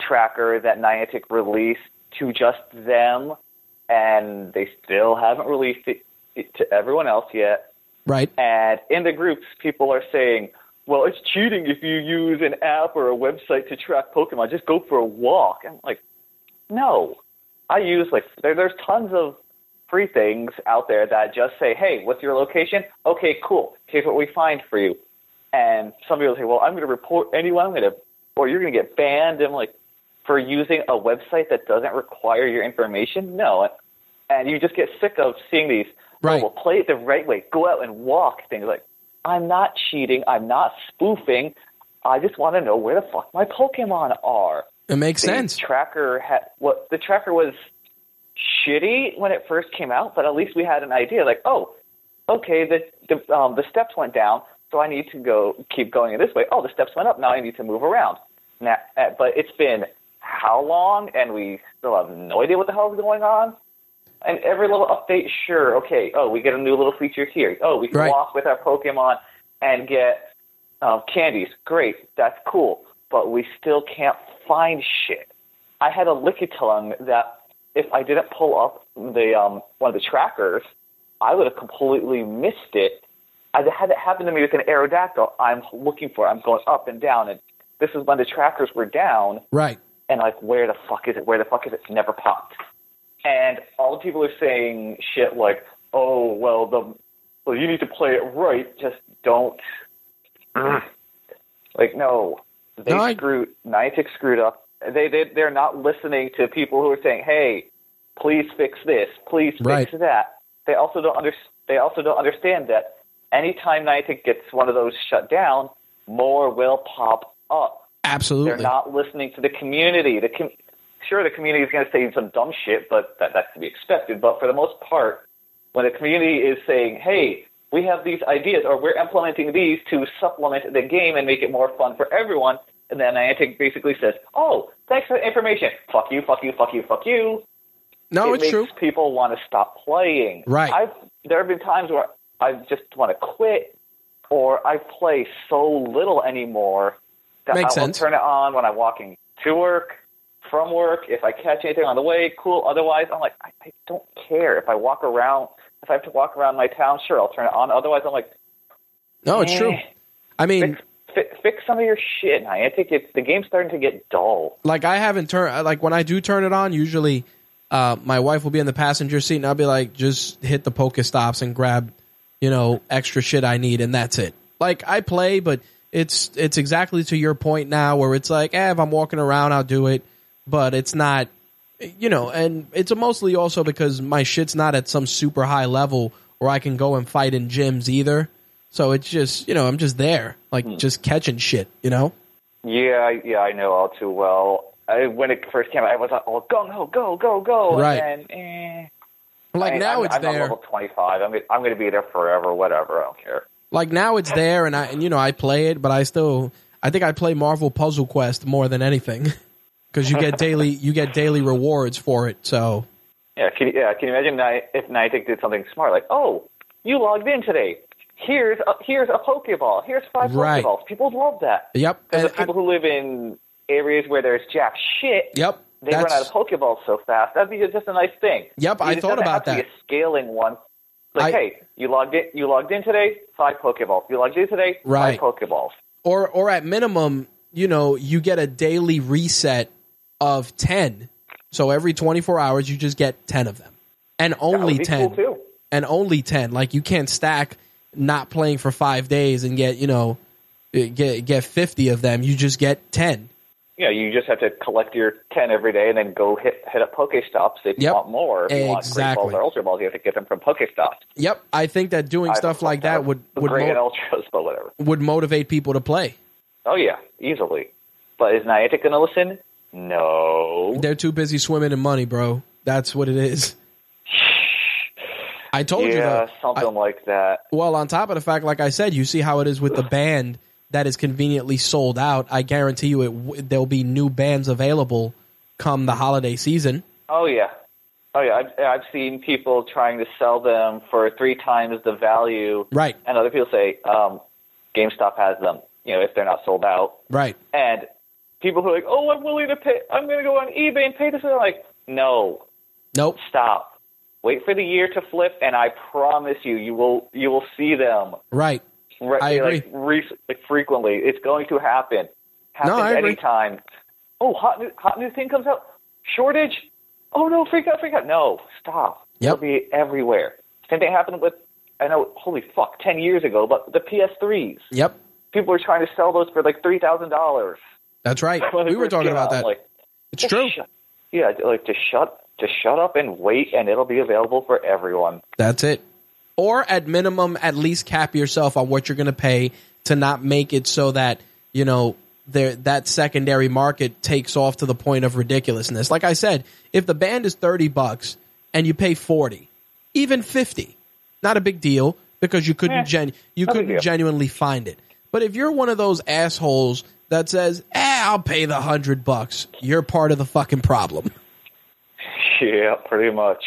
tracker that Niantic released to just them, and they still haven't released it to everyone else yet. Right. And in the groups, people are saying, well, it's cheating if you use an app or a website to track Pokemon. Just go for a walk. I'm like, no. I use, like, there, there's tons of free things out there that just say, hey, what's your location? Okay, cool. Here's what we find for you. And some people say, well, I'm going to report anyone. I'm going to, or you're going to get banned. I'm like, for using a website that doesn't require your information? No. And you just get sick of seeing these Right. well, play it the right way. Go out and walk. Things like, I'm not cheating. I'm not spoofing. I just want to know where the fuck my Pokemon are. It makes the sense. tracker had what the tracker was shitty when it first came out, but at least we had an idea. Like, oh, okay, the the um, the steps went down, so I need to go keep going in this way. Oh, the steps went up. Now I need to move around. Now, uh, but it's been how long, and we still have no idea what the hell is going on. And every little update, sure, okay. Oh, we get a new little feature here. Oh, we can Right. walk with our Pokemon and get um, candies. Great, that's cool. But we still can't find shit. I had a Lickitung that if I didn't pull up the um, one of the trackers, I would have completely missed it. I it had it happen to me with an Aerodactyl. I'm looking for. it. I'm going up and down, and this is when the trackers were down. Right. And like, where the fuck is it? Where the fuck is it? Never popped. And all the people are saying shit like, "Oh, well, the well, you need to play it right. Just don't." Like, no, they No, I- screwed. Niantic screwed up. They they they're not listening to people who are saying, "Hey, please fix this. Please fix Right. that." They also don't under, They also don't understand that anytime Niantic gets one of those shut down, more will pop up. Absolutely. They're not listening to the community. The com- sure, the community is going to say some dumb shit, but that, that's to be expected. But for the most part, when the community is saying, "Hey, we have these ideas, or we're implementing these to supplement the game and make it more fun for everyone," and then Niantic basically says, "Oh, thanks for the information. Fuck you, fuck you, fuck you, fuck you." no, it it's makes true. people want to stop playing. Right. I've there have been times where I just want to quit, or I play so little anymore that Makes I will sense. turn it on when I'm walking to work, from work. If I catch anything on the way, cool. Otherwise, I'm like, I, I don't care. If I walk around, if I have to walk around my town, sure, I'll turn it on. Otherwise, I'm like, No, it's eh, true. I mean, Fix, fi- fix some of your shit. I think it's the game's starting to get dull. like I haven't turned like when I do turn it on, usually uh, my wife will be in the passenger seat and I'll be like, just hit the Pokestops and grab, you know, extra shit I need and that's it. Like I play, but it's it's exactly to your point now where it's like, eh, if I'm walking around, I'll do it, but it's not, you know, and it's mostly also because my shit's not at some super high level where I can go and fight in gyms either. So it's just, you know, I'm just there, like just catching shit, you know. Yeah, yeah, I know all too well. I, when it first came out, I was like, "Oh, go, no, go, go, go!" Right. And then, eh. Like I- now I'm, it's I'm there. on level 25. I'm, I'm going to be there forever. Whatever. I don't care. like now it's there and I and you know I play it, but I still I think I play Marvel Puzzle Quest more than anything because you get daily you get daily rewards for it. So Yeah, can, you- yeah. Can you imagine if Niantic did something smart, like, "Oh, you logged in today. Here's a, here's a Pokeball. Here's five Right. Pokeballs." People would love that. yep, Because and the people who live in areas where there's jack shit, yep, they run out of Pokeballs so fast. That'd be just a nice thing. Yep, You I thought about have to that. Be a scaling one. Like, I- hey, you logged in. You logged in today. Five Pokeballs. You logged in today. Right. Five Pokeballs. or or at minimum you know you get a daily reset of ten. So every twenty four hours you just get ten of them, and only ten, cool too. and only ten. Like you can't stack not playing for five days and get you know get get fifty of them. You just get ten. Yeah, you just have to collect your ten every day and then go hit hit up Pokestops if you want more. If you want Great Exactly. Balls or Ultra Balls, you have to get them from Pokestops. Yep, I think that doing I- stuff like that would would Great mo- Ultras, but whatever. would motivate people to play. Oh yeah, easily. But is Niantic going to listen? No. They're too busy swimming in money, bro. That's what it is. I told you yeah, that. something like that. Well, on top of the fact, like I said, you see how it is with the band that is conveniently sold out. I guarantee you, it there'll be new bands available come the holiday season. Oh yeah, oh yeah. I've, I've seen people trying to sell them for three times the value, Right, and other people say um, GameStop has them. You know, if they're not sold out, right. and people who are like, "Oh, I'm willing to pay. I'm going to go on eBay and pay this." They're like, "No, Nope. stop. Wait for the year to flip, and I promise you, you will you will see them. Right. Right, I like, re- like frequently. It's going to happen. Happens I agree. anytime. Oh, hot new hot new thing comes out. Shortage. Oh no! Freak out! Freak out! No, stop. Yep. It'll be everywhere. Same thing happened with. I know. Holy fuck! Ten years ago, but the PS3s. Yep. People were trying to sell those for like three thousand dollars. That's right. We were talking about that. Like, It's true. shut- yeah, like just shut, just shut up and wait, and it'll be available for everyone. That's it. Or at minimum, at least cap yourself on what you're going to pay to not make it so that, you know, there that secondary market takes off to the point of ridiculousness. Like I said, if the band is 30 bucks and you pay 40, even 50, not a big deal because you couldn't Eh, gen- you couldn't genuinely find it. But if you're one of those assholes that says, "Eh, I'll pay the 100 bucks." You're part of the fucking problem. Yeah, pretty much.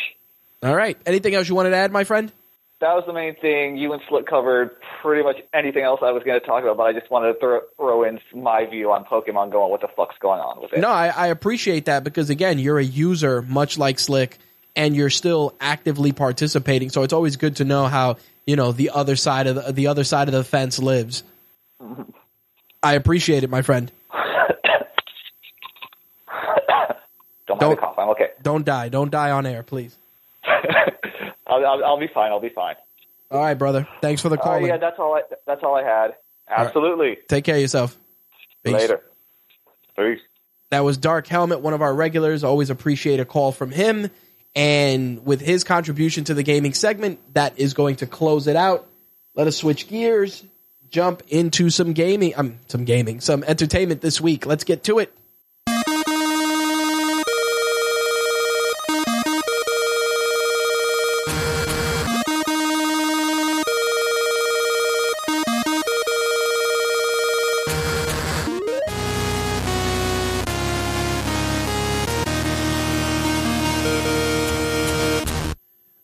All right. Anything else you wanted to add, my friend? That was the main thing. You and Slick covered pretty much anything else I was going to talk about, but I just wanted to throw, throw in my view on Pokemon Go and what the fuck's going on with it. No, I, I appreciate that because again, you're a user, much like Slick, and you're still actively participating. So it's always good to know how you know the other side of the, the other side of the fence lives. I appreciate it, my friend. Don't Don't- cough. I'm okay. Don't die. Don't die on air, please. I'll, I'll, I'll be fine. I'll be fine. All right, brother. Thanks for the Oh call. yeah, that's all. I, that's all I had. Absolutely. Take care of yourself. Peace. Later. Peace. That was Dark Helmet, one of our regulars. Always appreciate a call from him. And with his contribution to the gaming segment, that is going to close it out. Let us switch gears, jump into some gaming, um, some gaming, some entertainment this week. Let's get to it.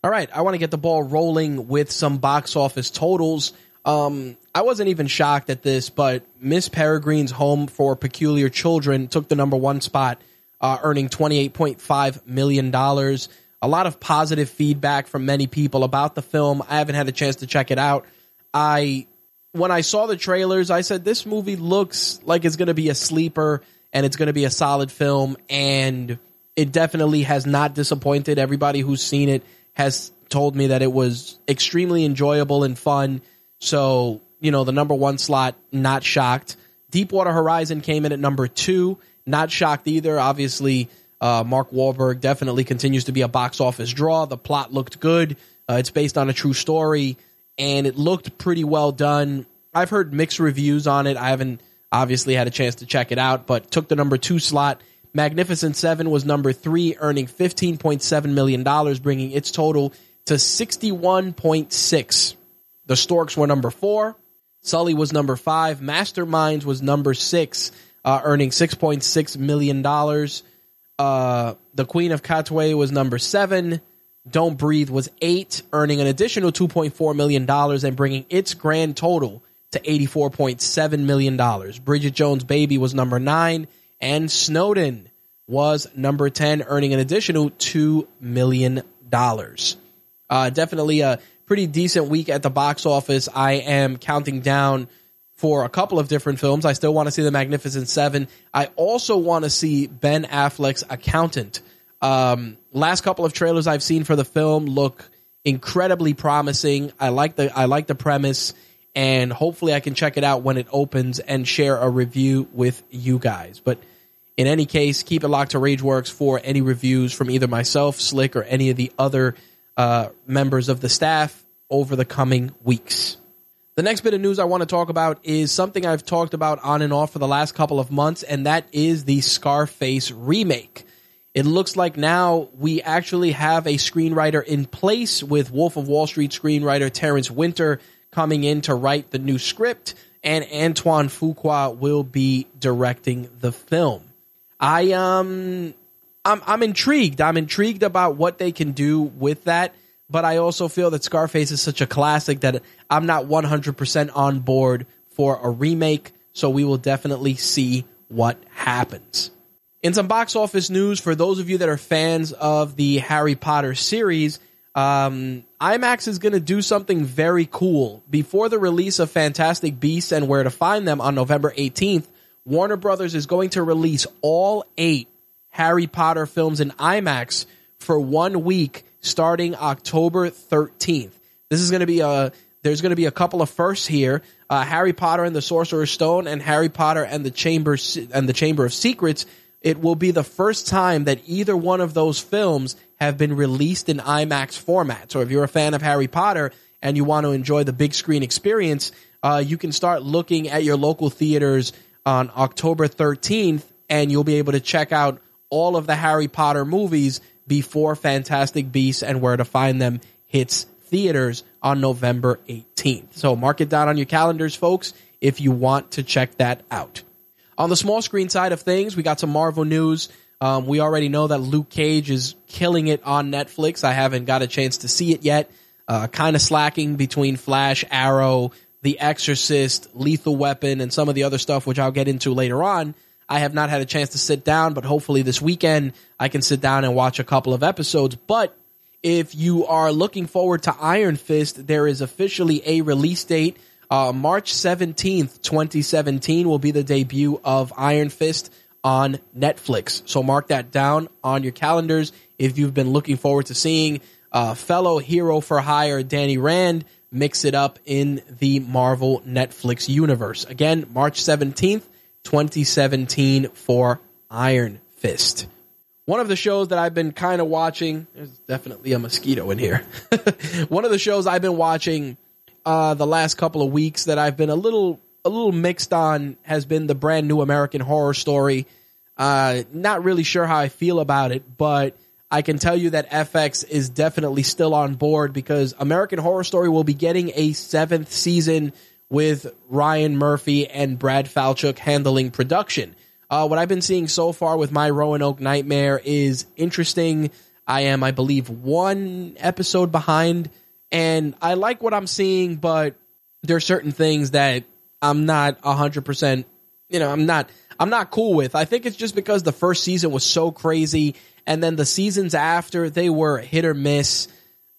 All right, I want to get the ball rolling with some box office totals. Um, I wasn't even shocked at this, but Miss Peregrine's Home for Peculiar Children took the number one spot, uh, earning $28.5 million. A lot of positive feedback from many people about the film. I haven't had a chance to check it out. I when I saw the trailers, I said this movie looks like it's going to be a sleeper and it's going to be a solid film and it definitely has not disappointed. Everybody who's seen it has told me that it was extremely enjoyable and fun. So, you know, the number 1 slot not shocked. Deepwater Horizon came in at number 2, not shocked either. Obviously, uh, Mark Wahlberg definitely continues to be a box office draw. The plot looked good. Uh, it's based on a true story and it looked pretty well done. I've heard mixed reviews on it. I haven't obviously had a chance to check it out, but took the number two slot. Magnificent Seven was number three, earning $15.7 million, bringing its total to 61.6. The Storks were number four. Sully was number five. Masterminds was number six, uh, earning $6.6 million. Uh, the Queen of Katwe was number seven. Don't Breathe was eight, earning an additional $2.4 million and bringing its grand total to $84.7 million. Bridget Jones' Baby was number nine, and Snowden was number 10, earning an additional $2 million. Uh, definitely a pretty decent week at the box office. I am counting down for a couple of different films. I still want to see The Magnificent Seven. I also want to see Ben Affleck's Accountant. Um, last couple of trailers I've seen for the film look incredibly promising. I like the I like the premise, and hopefully I can check it out when it opens and share a review with you guys. But in any case, keep it locked to RageWorks for any reviews from either myself, Slick, or any of the other uh, members of the staff over the coming weeks. The next bit of news I want to talk about is something I've talked about on and off for the last couple of months, and that is the Scarface remake. It looks like now we actually have a screenwriter in place with Wolf of Wall Street screenwriter Terrence Winter coming in to write the new script, and Antoine Fuqua will be directing the film. I um I'm I'm intrigued. I'm intrigued about what they can do with that, but I also feel that Scarface is such a classic that I'm not 100% on board for a remake, so we will definitely see what happens. In some box office news, for those of you that are fans of the Harry Potter series, um, IMAX is going to do something very cool. Before the release of Fantastic Beasts and Where to Find Them on November 18th, Warner Brothers is going to release all eight Harry Potter films in IMAX for one week starting October 13th. This is going to be a there's going to be a couple of firsts here. Uh, Harry Potter and the Sorcerer's Stone and Harry Potter and the Chamber and the Chamber of Secrets. It will be the first time that either one of those films have been released in IMAX format. So if you're a fan of Harry Potter and you want to enjoy the big screen experience, uh, you can start looking at your local theaters on October 13th, and you'll be able to check out all of the Harry Potter movies before Fantastic Beasts and Where to Find Them hits theaters on November 18th. So mark it down on your calendars, folks, if you want to check that out. On the small screen side of things, we got some Marvel news. Um, we already know that Luke Cage is killing it on Netflix. I haven't got a chance to see it yet. Uh, kind of slacking between Flash, Arrow, The Exorcist, Lethal Weapon, and some of the other stuff, which I'll get into later on. I have not had a chance to sit down, but hopefully this weekend I can sit down and watch a couple of episodes. But if you are looking forward to Iron Fist, there is officially a release date. Uh, March 17th, 2017 will be the debut of Iron Fist on Netflix. So mark that down on your calendars if you've been looking forward to seeing uh, fellow hero for hire Danny Rand mix it up in the Marvel Netflix universe. Again, March 17th, 2017 for Iron Fist. One of the shows that I've been kind of watching, there's definitely a mosquito in here. One of the shows I've been watching uh, the last couple of weeks that I've been a little a little mixed on has been the brand new American Horror Story. Uh, not really sure how I feel about it, but I can tell you that FX is definitely still on board because American Horror Story will be getting a seventh season with Ryan Murphy and Brad Falchuk handling production. Uh, what I've been seeing so far with my Roanoke Nightmare is interesting. I am, I believe, one episode behind, and I like what I'm seeing, but there are certain things that I'm not hundred percent. You know, I'm not. I'm not cool with. I think it's just because the first season was so crazy, and then the seasons after they were hit or miss.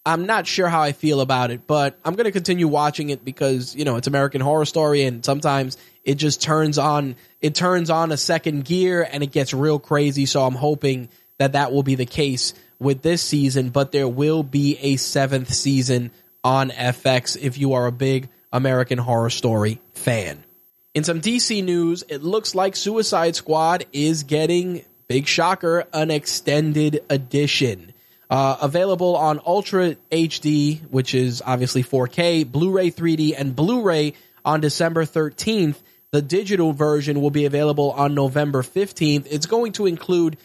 I'm not sure how I feel about it, but I'm going to continue watching it because, you know, it's American Horror Story and sometimes it just turns on it turns on a second gear and it gets real crazy, so I'm hoping that that will be the case with this season, but there will be a 7th season on FX if you are a big American Horror Story fan. In some DC news, it looks like Suicide Squad is getting big shocker an extended edition. Uh, available on Ultra HD, which is obviously 4K, Blu-ray 3D, and Blu-ray on December 13th. The digital version will be available on November 15th. It's going to include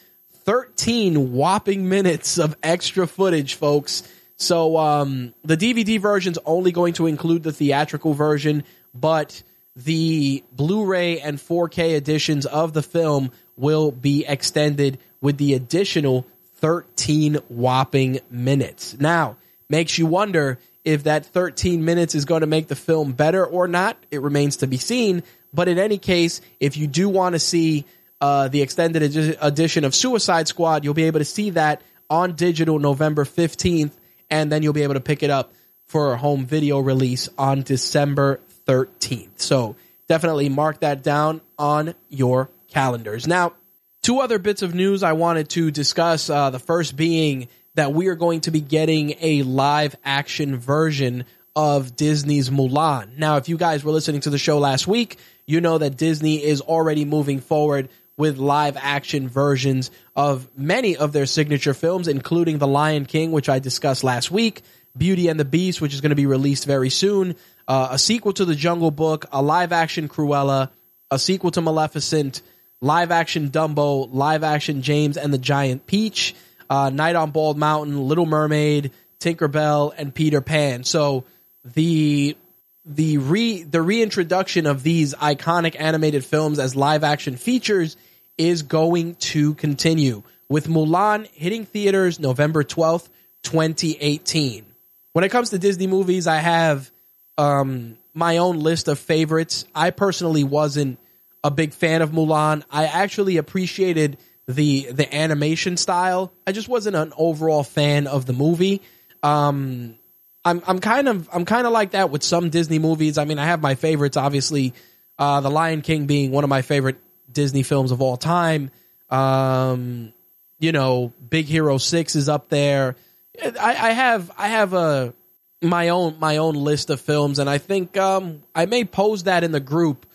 13 whopping minutes of extra footage, folks. So um, the DVD version is only going to include the theatrical version, but the Blu-ray and 4K editions of the film will be extended with the additional 13 whopping minutes. Now, makes you wonder if that 13 minutes is going to make the film better or not. It remains to be seen. But in any case, if you do want to see uh, the extended edi- edition of Suicide Squad, you'll be able to see that on digital November 15th, and then you'll be able to pick it up for a home video release on December 13th. So definitely mark that down on your calendars. Now, two other bits of news I wanted to discuss. Uh, the first being that we are going to be getting a live action version of Disney's Mulan. Now, if you guys were listening to the show last week, you know that Disney is already moving forward with live action versions of many of their signature films, including The Lion King, which I discussed last week, Beauty and the Beast, which is going to be released very soon, uh, a sequel to The Jungle Book, a live action Cruella, a sequel to Maleficent, live action Dumbo, live action James and the Giant Peach, uh, Night on Bald Mountain, Little Mermaid, Tinkerbell, and Peter Pan. So the the re the reintroduction of these iconic animated films as live action features is going to continue with Mulan hitting theaters November 12th, 2018. When it comes to Disney movies, I have um, my own list of favorites. I personally wasn't a big fan of Mulan. I actually appreciated the the animation style. I just wasn't an overall fan of the movie. Um, I'm I'm kind of I'm kind of like that with some Disney movies. I mean, I have my favorites, obviously. Uh, the Lion King being one of my favorite Disney films of all time. Um, you know, Big Hero Six is up there. I, I have I have a my own my own list of films, and I think um, I may pose that in the group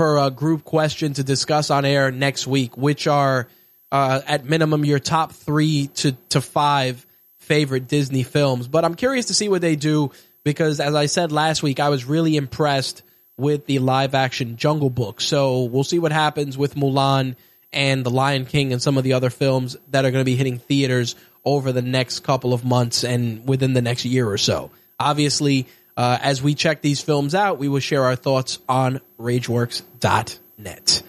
for a group question to discuss on air next week, which are uh, at minimum your top three to to five favorite Disney films. But I'm curious to see what they do because, as I said last week, I was really impressed with the live action Jungle Book. So we'll see what happens with Mulan and The Lion King and some of the other films that are going to be hitting theaters over the next couple of months and within the next year or so. Obviously, uh, as we check these films out, we will share our thoughts on RageWorks.net.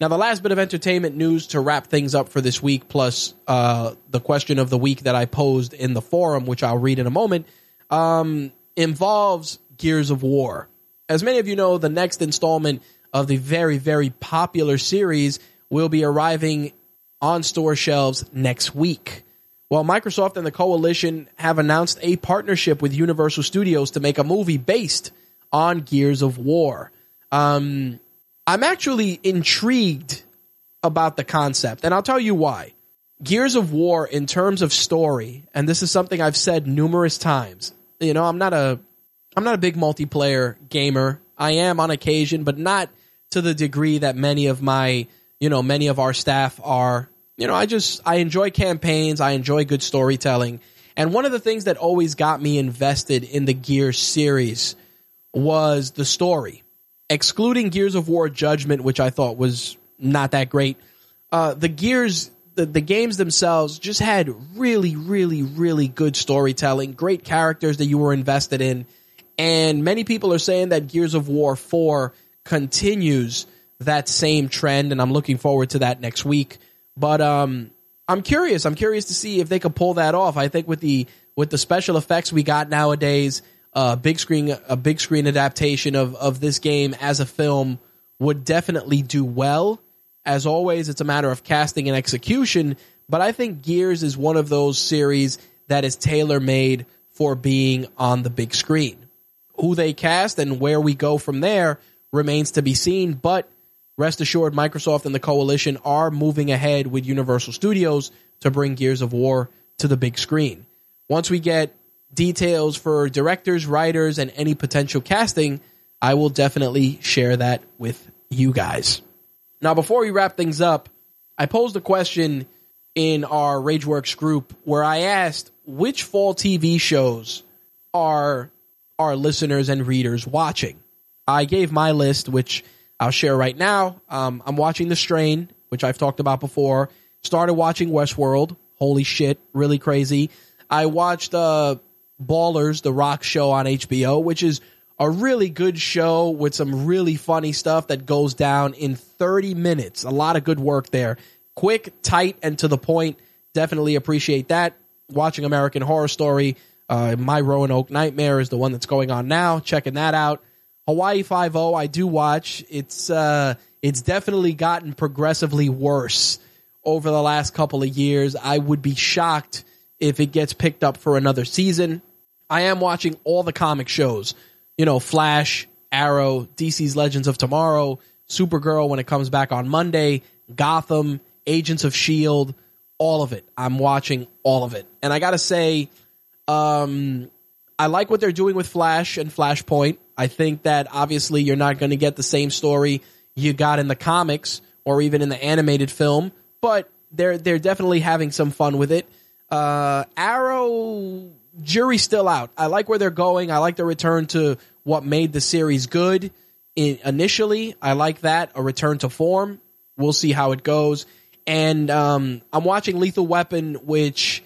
Now, the last bit of entertainment news to wrap things up for this week, plus uh, the question of the week that I posed in the forum, which I'll read in a moment, um, involves Gears of War. As many of you know, the next installment of the very, very popular series will be arriving on store shelves next week. Well, Microsoft and the coalition have announced a partnership with Universal Studios to make a movie based on Gears of War. Um, I'm actually intrigued about the concept, and I'll tell you why. Gears of War, in terms of story, and this is something I've said numerous times. You know, I'm not a I'm not a big multiplayer gamer. I am on occasion, but not to the degree that many of my, you know, many of our staff are. You know, I just I enjoy campaigns, I enjoy good storytelling. And one of the things that always got me invested in the Gears series was the story. Excluding Gears of War Judgment, which I thought was not that great, uh, the Gears the, the games themselves just had really, really, really good storytelling, great characters that you were invested in and many people are saying that Gears of War 4 continues that same trend, and I'm looking forward to that next week. But um, I'm curious. I'm curious to see if they could pull that off. I think with the with the special effects we got nowadays, uh, big screen a big screen adaptation of of this game as a film would definitely do well. As always, it's a matter of casting and execution. But I think Gears is one of those series that is tailor made for being on the big screen who they cast and where we go from there remains to be seen. But rest assured, Microsoft and the coalition are moving ahead with Universal Studios to bring Gears of War to the big screen. Once we get details for directors, writers, and any potential casting, I will definitely share that with you guys. Now, before we wrap things up, I posed a question in our RageWorks group where I asked which fall TV shows are our listeners and readers watching. I gave my list, which I'll share right now. Um, I'm watching The Strain, which I've talked about before. Started watching Westworld. Holy shit, really crazy. I watched uh, Ballers, the rock show on HBO, which is a really good show with some really funny stuff that goes down in 30 minutes. A lot of good work there. Quick, tight, and to the point. Definitely appreciate that. Watching American Horror Story uh, My Roanoke Nightmare is the one that's going on now. Checking that out. Hawaii Five O, I do watch. It's uh, it's definitely gotten progressively worse over the last couple of years. I would be shocked if it gets picked up for another season. I am watching all the comic shows. You know, Flash, Arrow, DC's Legends of Tomorrow, Supergirl when it comes back on Monday, Gotham, Agents of Shield, all of it. I'm watching all of it. And I got to say um, I like what they're doing with Flash and Flashpoint. I think that obviously you're not going to get the same story you got in the comics or even in the animated film, but they're they're definitely having some fun with it. Uh, Arrow jury's still out. I like where they're going. I like the return to what made the series good in, initially. I like that a return to form. We'll see how it goes. And um, I'm watching Lethal Weapon, which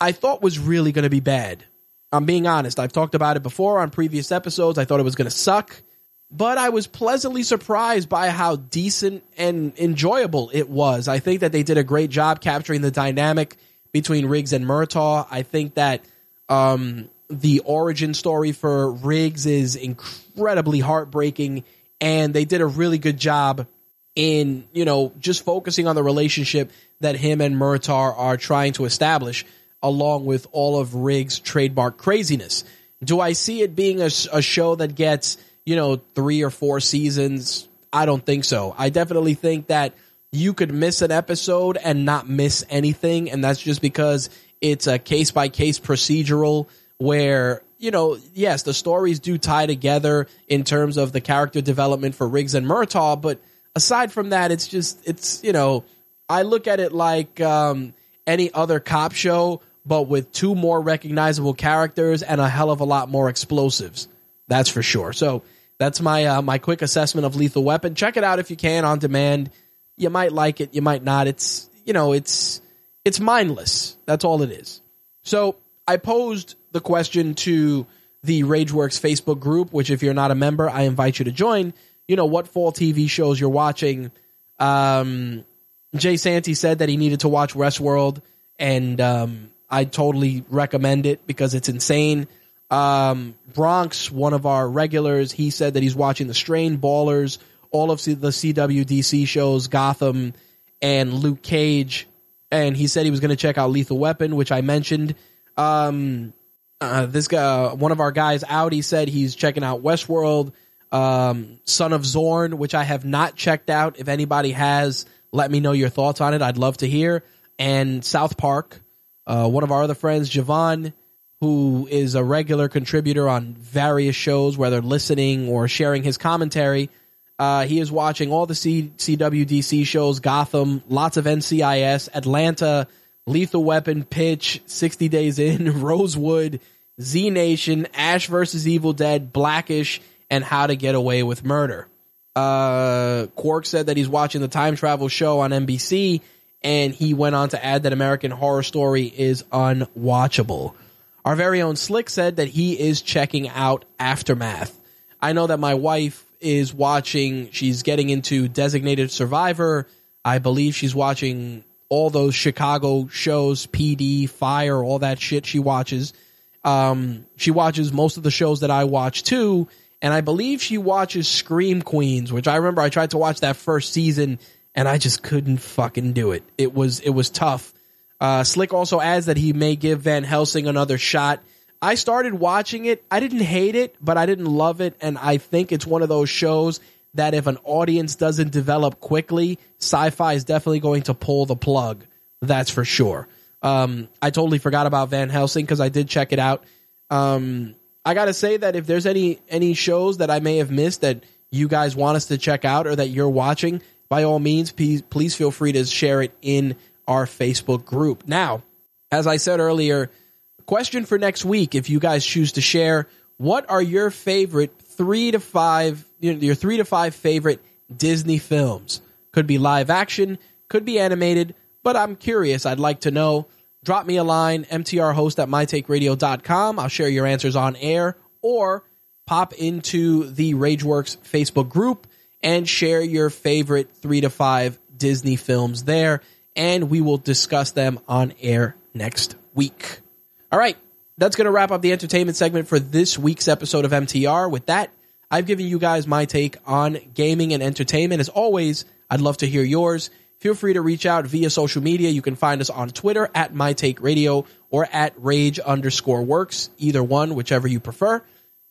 I thought was really going to be bad. I'm being honest. I've talked about it before on previous episodes. I thought it was going to suck, but I was pleasantly surprised by how decent and enjoyable it was. I think that they did a great job capturing the dynamic between Riggs and Murtaugh. I think that um, the origin story for Riggs is incredibly heartbreaking, and they did a really good job in you know just focusing on the relationship that him and Murtaugh are trying to establish along with all of Riggs' trademark craziness. Do I see it being a, a show that gets, you know, three or four seasons? I don't think so. I definitely think that you could miss an episode and not miss anything. And that's just because it's a case by case procedural where, you know, yes, the stories do tie together in terms of the character development for Riggs and Murtaugh. But aside from that, it's just, it's, you know, I look at it like um, any other cop show but with two more recognizable characters and a hell of a lot more explosives. That's for sure. So That's my uh, my quick assessment of Lethal Weapon. Check it out if you can on demand. You might like it, you might not. It's you know, it's it's mindless. That's all it is. So I posed the question to the RageWorks Facebook group, which if you're not a member, I invite you to join. You know what fall TV shows you're watching. Um, Jay Santy said that he needed to watch Westworld, and um, I totally recommend it because it's insane. Um, Bronx, one of our regulars, he said that he's watching The Strain, Ballers, all of the CWDC shows, Gotham, and Luke Cage. And he said he was going to check out Lethal Weapon, which I mentioned. Um, uh, this guy, one of our guys, Audi, said he's checking out Westworld, um, Son of Zorn, which I have not checked out. If anybody has, let me know your thoughts on it. I'd love to hear. And South Park, uh, one of our other friends, Javon, who is a regular contributor on various shows, whether listening or sharing his commentary. Uh, he is watching all the C- CWDC shows, Gotham, lots of NCIS, Atlanta, Lethal Weapon, Pitch, 60 Days In, Rosewood, Z Nation, Ash vs. Evil Dead, Blackish, and How to Get Away with Murder. Uh, Quark said that he's watching the time travel show on NBC, and he went on to add that American Horror Story is unwatchable. Our very own Slick said that he is checking out Aftermath. I know that my wife is watching, she's getting into Designated Survivor. I believe she's watching all those Chicago shows, PD, Fire, all that shit she watches. Um, she watches most of the shows that I watch too, and I believe she watches Scream Queens, which I remember I tried to watch that first season and I just couldn't fucking do it. It was it was tough. Uh, Slick also adds that he may give Van Helsing another shot. I started watching it. I didn't hate it, but I didn't love it, and I think it's one of those shows that if an audience doesn't develop quickly, Syfy is definitely going to pull the plug. That's for sure. Um, I totally forgot about Van Helsing because I did check it out. Um, I gotta say that if there's any any shows that I may have missed that you guys want us to check out or that you're watching, by all means, please, please feel free to share it in our Facebook group. Now, as I said earlier, question for next week: if you guys choose to share, what are your favorite three to five, your three to five favorite Disney films? Could be live action, could be animated, but I'm curious. I'd like to know. Drop me a line, mtrhost at mytakeradio.com. I'll share your answers on air or pop into the Rageworks Facebook group and share your favorite three to five Disney films there. And we will discuss them on air next week. All right. That's going to wrap up the entertainment segment for this week's episode of MTR. With that, I've given you guys my take on gaming and entertainment. As always, I'd love to hear yours. Feel free to reach out via social media. You can find us on Twitter at MyTakeRadio or at Rage underscore Works, either one, whichever you prefer.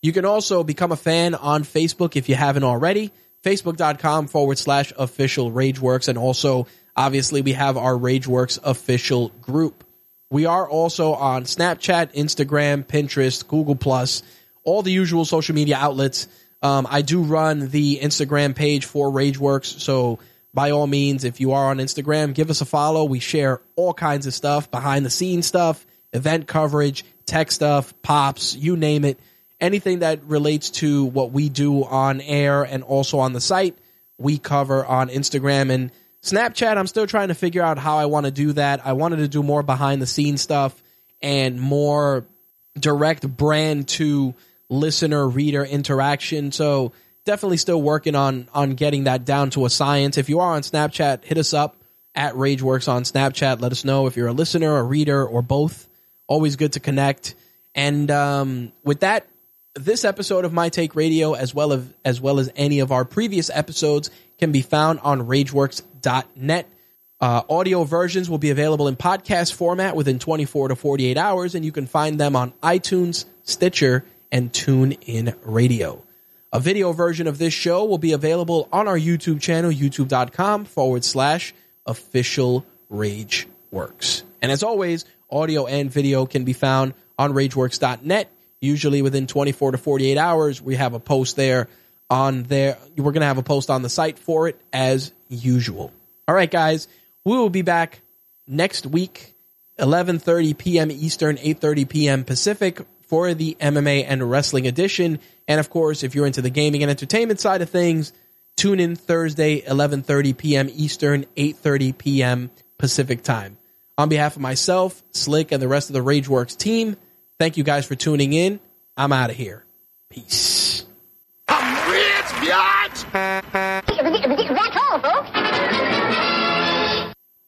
You can also become a fan on Facebook if you haven't already. Facebook.com forward slash official Rageworks. And also, obviously, we have our Rageworks official group. We are also on Snapchat, Instagram, Pinterest, Google Plus, all the usual social media outlets. Um, I do run the Instagram page for Rageworks, so by all means, if you are on Instagram, give us a follow. We share all kinds of stuff, behind the scenes stuff, event coverage, tech stuff, pops, you name it. Anything that relates to what we do on air and also on the site, we cover on Instagram and Snapchat. I'm still trying to figure out how I want to do that. I wanted to do more behind the scenes stuff and more direct brand to listener reader interaction. So, definitely still working on on getting that down to a science. If you are on Snapchat, hit us up at RageWorks on Snapchat. Let us know if you're a listener, a reader, or both. Always good to connect. And um, with that, this episode of My Take Radio, as well as as well as any of our previous episodes, can be found on RageWorks.net. Uh, audio versions will be available in podcast format within 24 to 48 hours, and you can find them on iTunes, Stitcher, and TuneIn Radio. A video version of this show will be available on our YouTube channel, youtube.com forward slash official Rage Works. And as always, audio and video can be found on rageworks.net usually within 24 to 48 hours, we have a post there on there. We're going to have a post on the site for it as usual. All right, guys, we will be back next week, 11:30 p.m. Eastern, 8:30 p.m. Pacific for the MMA and wrestling edition. And of course, if you're into the gaming and entertainment side of things, tune in Thursday, 11:30 p.m. Eastern, 8:30 p.m. Pacific time. On behalf of myself, Slick, and the rest of the RageWorks team. Thank you guys for tuning in. I'm out of here. Peace. I'm rich! That's all, folks.